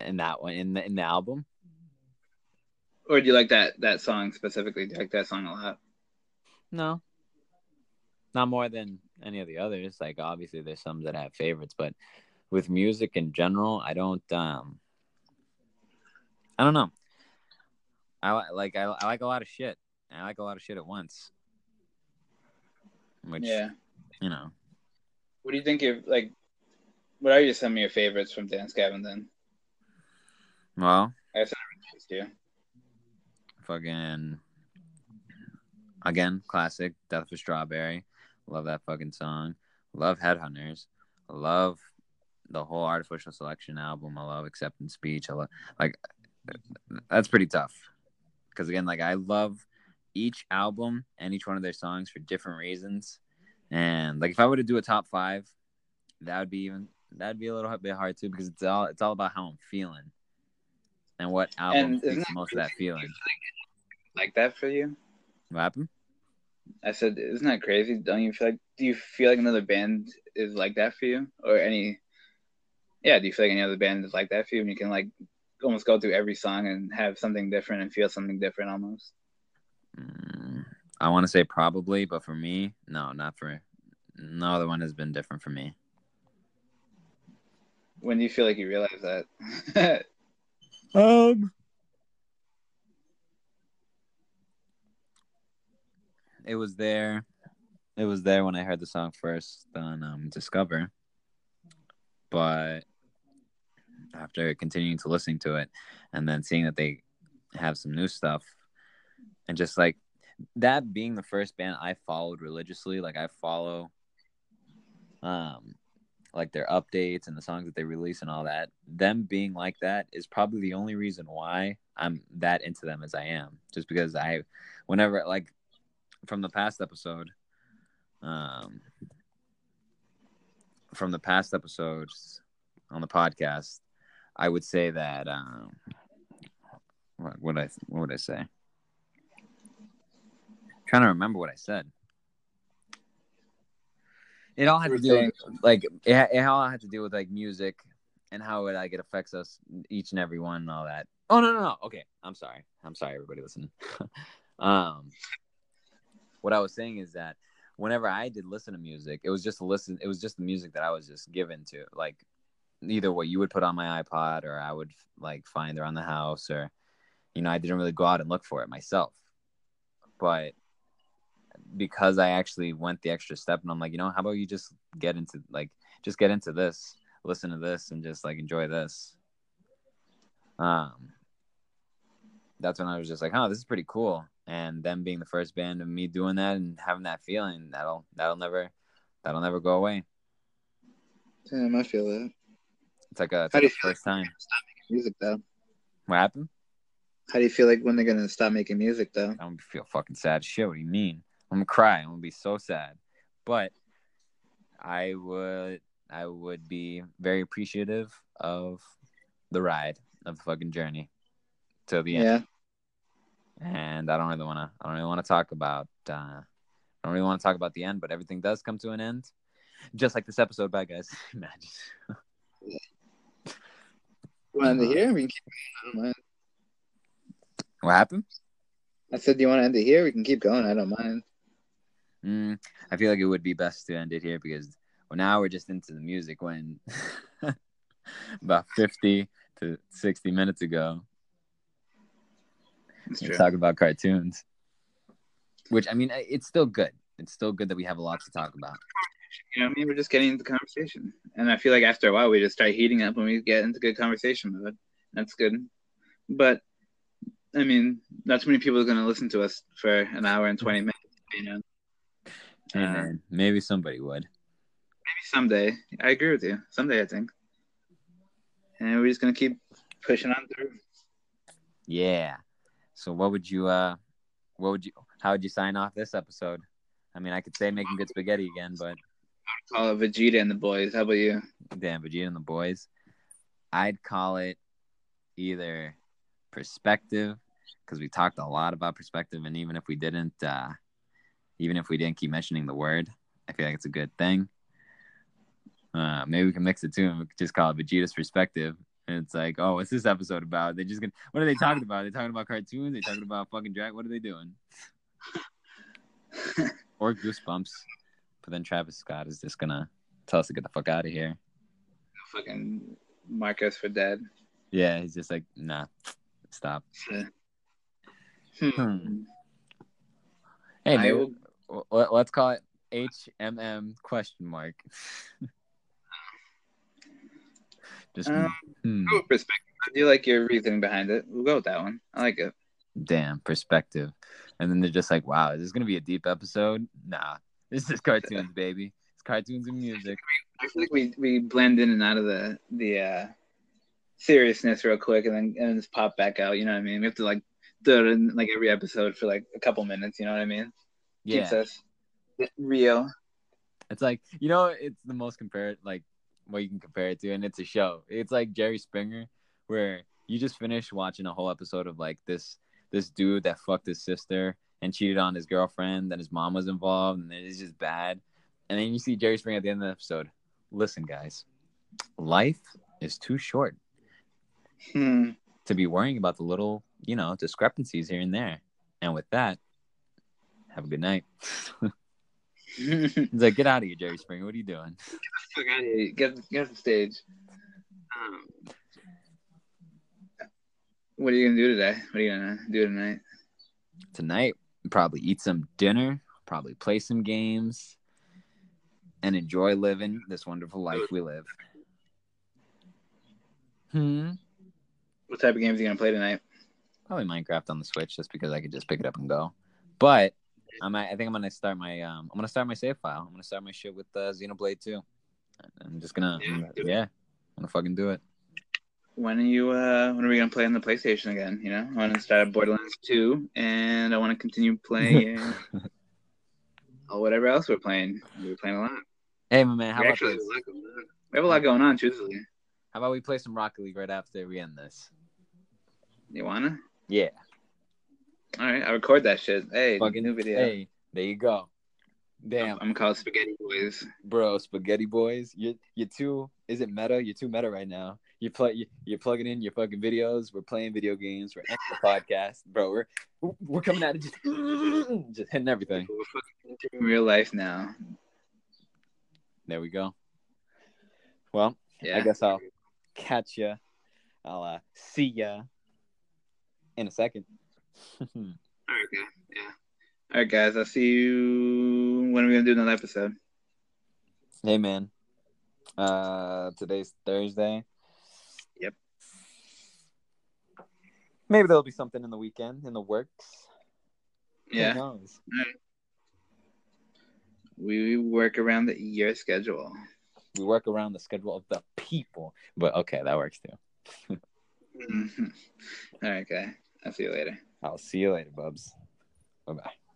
In that one, in the in the album? Or do you like that that song specifically? Do you like that song a lot? No, not more than any of the others. Like obviously, there's some that have favorites, but with music in general, I don't. um I don't know. I like I, I like a lot of shit. I like a lot of shit at once. Which Yeah. you know, What do you think of like? What are your some of your favorites from Dance Gavin? Then well, I guess I you. fucking again, classic Death of a Strawberry. Love that fucking song. Love Headhunters. Love the whole Artificial Selection album. I love Acceptance Speech. I love like that's pretty tough because again, like I love each album and each one of their songs for different reasons. And like if I were to do a top five, that would be even that'd be a little bit hard too because it's all it's all about how I'm feeling and what album And isn't speaks that most of that feeling. Like that for you? What happened? I said, isn't that crazy? Don't you feel like? Do you feel like another band is like that for you, or any? Yeah, do you feel like any other band is like that for you? And you can like almost go through every song and have something different and feel something different almost. Mm, I want to say probably, but for me, no, not for. No other one has been different for me. When do you feel like you realize that? Um, it was there. It was there when I heard the song first on um, Discover, but after continuing to listening to it, and then seeing that they have some new stuff, and just like that being the first band I followed religiously, like I follow, um, like their updates and the songs that they release and all that. Them being like that is probably the only reason why I'm that into them as I am. Just because I, whenever like from the past episode, um, from the past episodes on the podcast, I would say that um, what would I what would I say? Trying to remember what I said. It all had to do with, like it, it all had to do with like music and how it like it affects us each and every one and all that. Oh no no no. Okay, I'm sorry. I'm sorry, everybody listening. um, what I was saying is that whenever I did listen to music, it was just listen. It was just the music that I was just given to, like either what you would put on my iPod or I would like find around the house, or you know, I didn't really go out and look for it myself. But because I actually went the extra step and I'm like, you know, how about you just get into like just get into this, listen to this and just like enjoy this. Um that's when I was just like, oh, this is pretty cool. And them being the first band of me doing that and having that feeling, that'll that'll never that'll never go away. Damn, I feel that. It's like a, it's like a first time. Music though. What happened? How do you feel like when they're gonna stop making music though? I'm gonna feel fucking sad shit. What do you mean? I'm gonna cry. I'm gonna be so sad. But I would I would be very appreciative of the ride of the fucking journey till the end. Yeah. And I don't really wanna I don't really wanna talk about uh I don't really want to talk about the end, but everything does come to an end. Just like this episode, bye guys. Imagine. Want to hear? We can keep going. I don't mind. What happened? I said, "Do you want to end it here? We can keep going. I don't mind." Mm, I feel like it would be best to end it here because well, now we're just into the music. When about fifty to sixty minutes ago, we talk about cartoons, which I mean, it's still good. It's still good that we have a lot to talk about. You know, I mean, we're just getting into conversation, and I feel like after a while, we just start heating up when we get into good conversation mode. That's good, but I mean, not too many people are going to listen to us for an hour and twenty minutes. You know, Uh, maybe somebody would. Maybe someday. I agree with you. Someday, I think. And we're just gonna keep pushing on through. Yeah. So, what would you? uh What would you? How would you sign off this episode? I mean, I could say making good spaghetti again, but I'd call it Vegeta and the boys. How about you? Damn, Vegeta and the boys. I'd call it either perspective because we talked a lot about perspective, and even if we didn't, uh even if we didn't keep mentioning the word. I feel like it's a good thing. Uh, maybe we can mix it too and we could just call it Vegeta's perspective. And it's like, oh, what's this episode about? They just gonna what are they talking about? They're they talking about cartoons? They're they talking about fucking drag? What are they doing? or goosebumps. But then Travis Scott is just gonna tell us to get the fuck out of here. Fucking mark us for dead. Yeah, he's just like, nah, stop. Hmm. Hey, will, let's call it HMM question mark. Just um, hmm. perspective. I do like your reasoning behind it. We'll go with that one. I like it. Damn perspective. And then they're just like, "Wow, is this gonna be a deep episode?" Nah, this is cartoons, baby. It's cartoons and music. I feel like we we blend in and out of the the uh, seriousness real quick, and then and just pop back out. You know what I mean? We have to like do it in like every episode for like a couple minutes. You know what I mean? Yeah. Keeps us real. It's like you know, it's the most compared like what you can compare it to, and it's a show. It's like Jerry Springer, where you just finished watching a whole episode of like this this dude that fucked his sister and cheated on his girlfriend, and his mom was involved, and it's just bad. And then you see Jerry Springer at the end of the episode. Listen, guys, life is too short hmm. to be worrying about the little, you know, discrepancies here and there. And with that, have a good night. He's like, get out of here, Jerry Springer. What are you doing? Get the fuck out of here. Get, get off the stage. Um, what are you gonna do today? What are you gonna do tonight? Tonight, probably eat some dinner, probably play some games, and enjoy living this wonderful life we live. Hmm. What type of games are you gonna play tonight? Probably Minecraft on the Switch, just because I could just pick it up and go. But I'm, I think I'm gonna start my um, I'm gonna start my save file. I'm gonna start my shit with uh, Xenoblade 2. I'm just gonna, Yeah, it. yeah, I'm gonna fucking do it. When are you? Uh, when are we gonna play on the PlayStation again? You know, I want to start Borderlands Two, and I want to continue playing. or whatever else we're playing. We're playing a lot. Hey, my man, how we about actually this? have a lot going on. We have a lot going on, truthfully. How about we play some Rocket League right after we end this? You wanna? Yeah, All right, I record that shit. Hey, fucking new video. Hey, there you go. I'm, Damn, I'm called Spaghetti Boys. bro, spaghetti boys. You you too. Is it meta? You're too meta right now. You play. You, you're plugging in your fucking videos. We're playing video games. We're the podcast, bro. We're we're coming at it just just hitting everything. We're fucking in real life now. There we go. Well, Yeah. I guess I'll catch ya. I'll uh, see ya in a second. All right, guys. Yeah. All right, guys. I'll see you. When are we gonna do another episode? hey, man. Uh, today's Thursday. Yep. Maybe there'll be something in the weekend in the works. Who Yeah. We work around the your schedule. We work around the schedule of the people, but okay, that works too. All right, guy. I'll see you later. I'll see you later, bubs. Bye bye.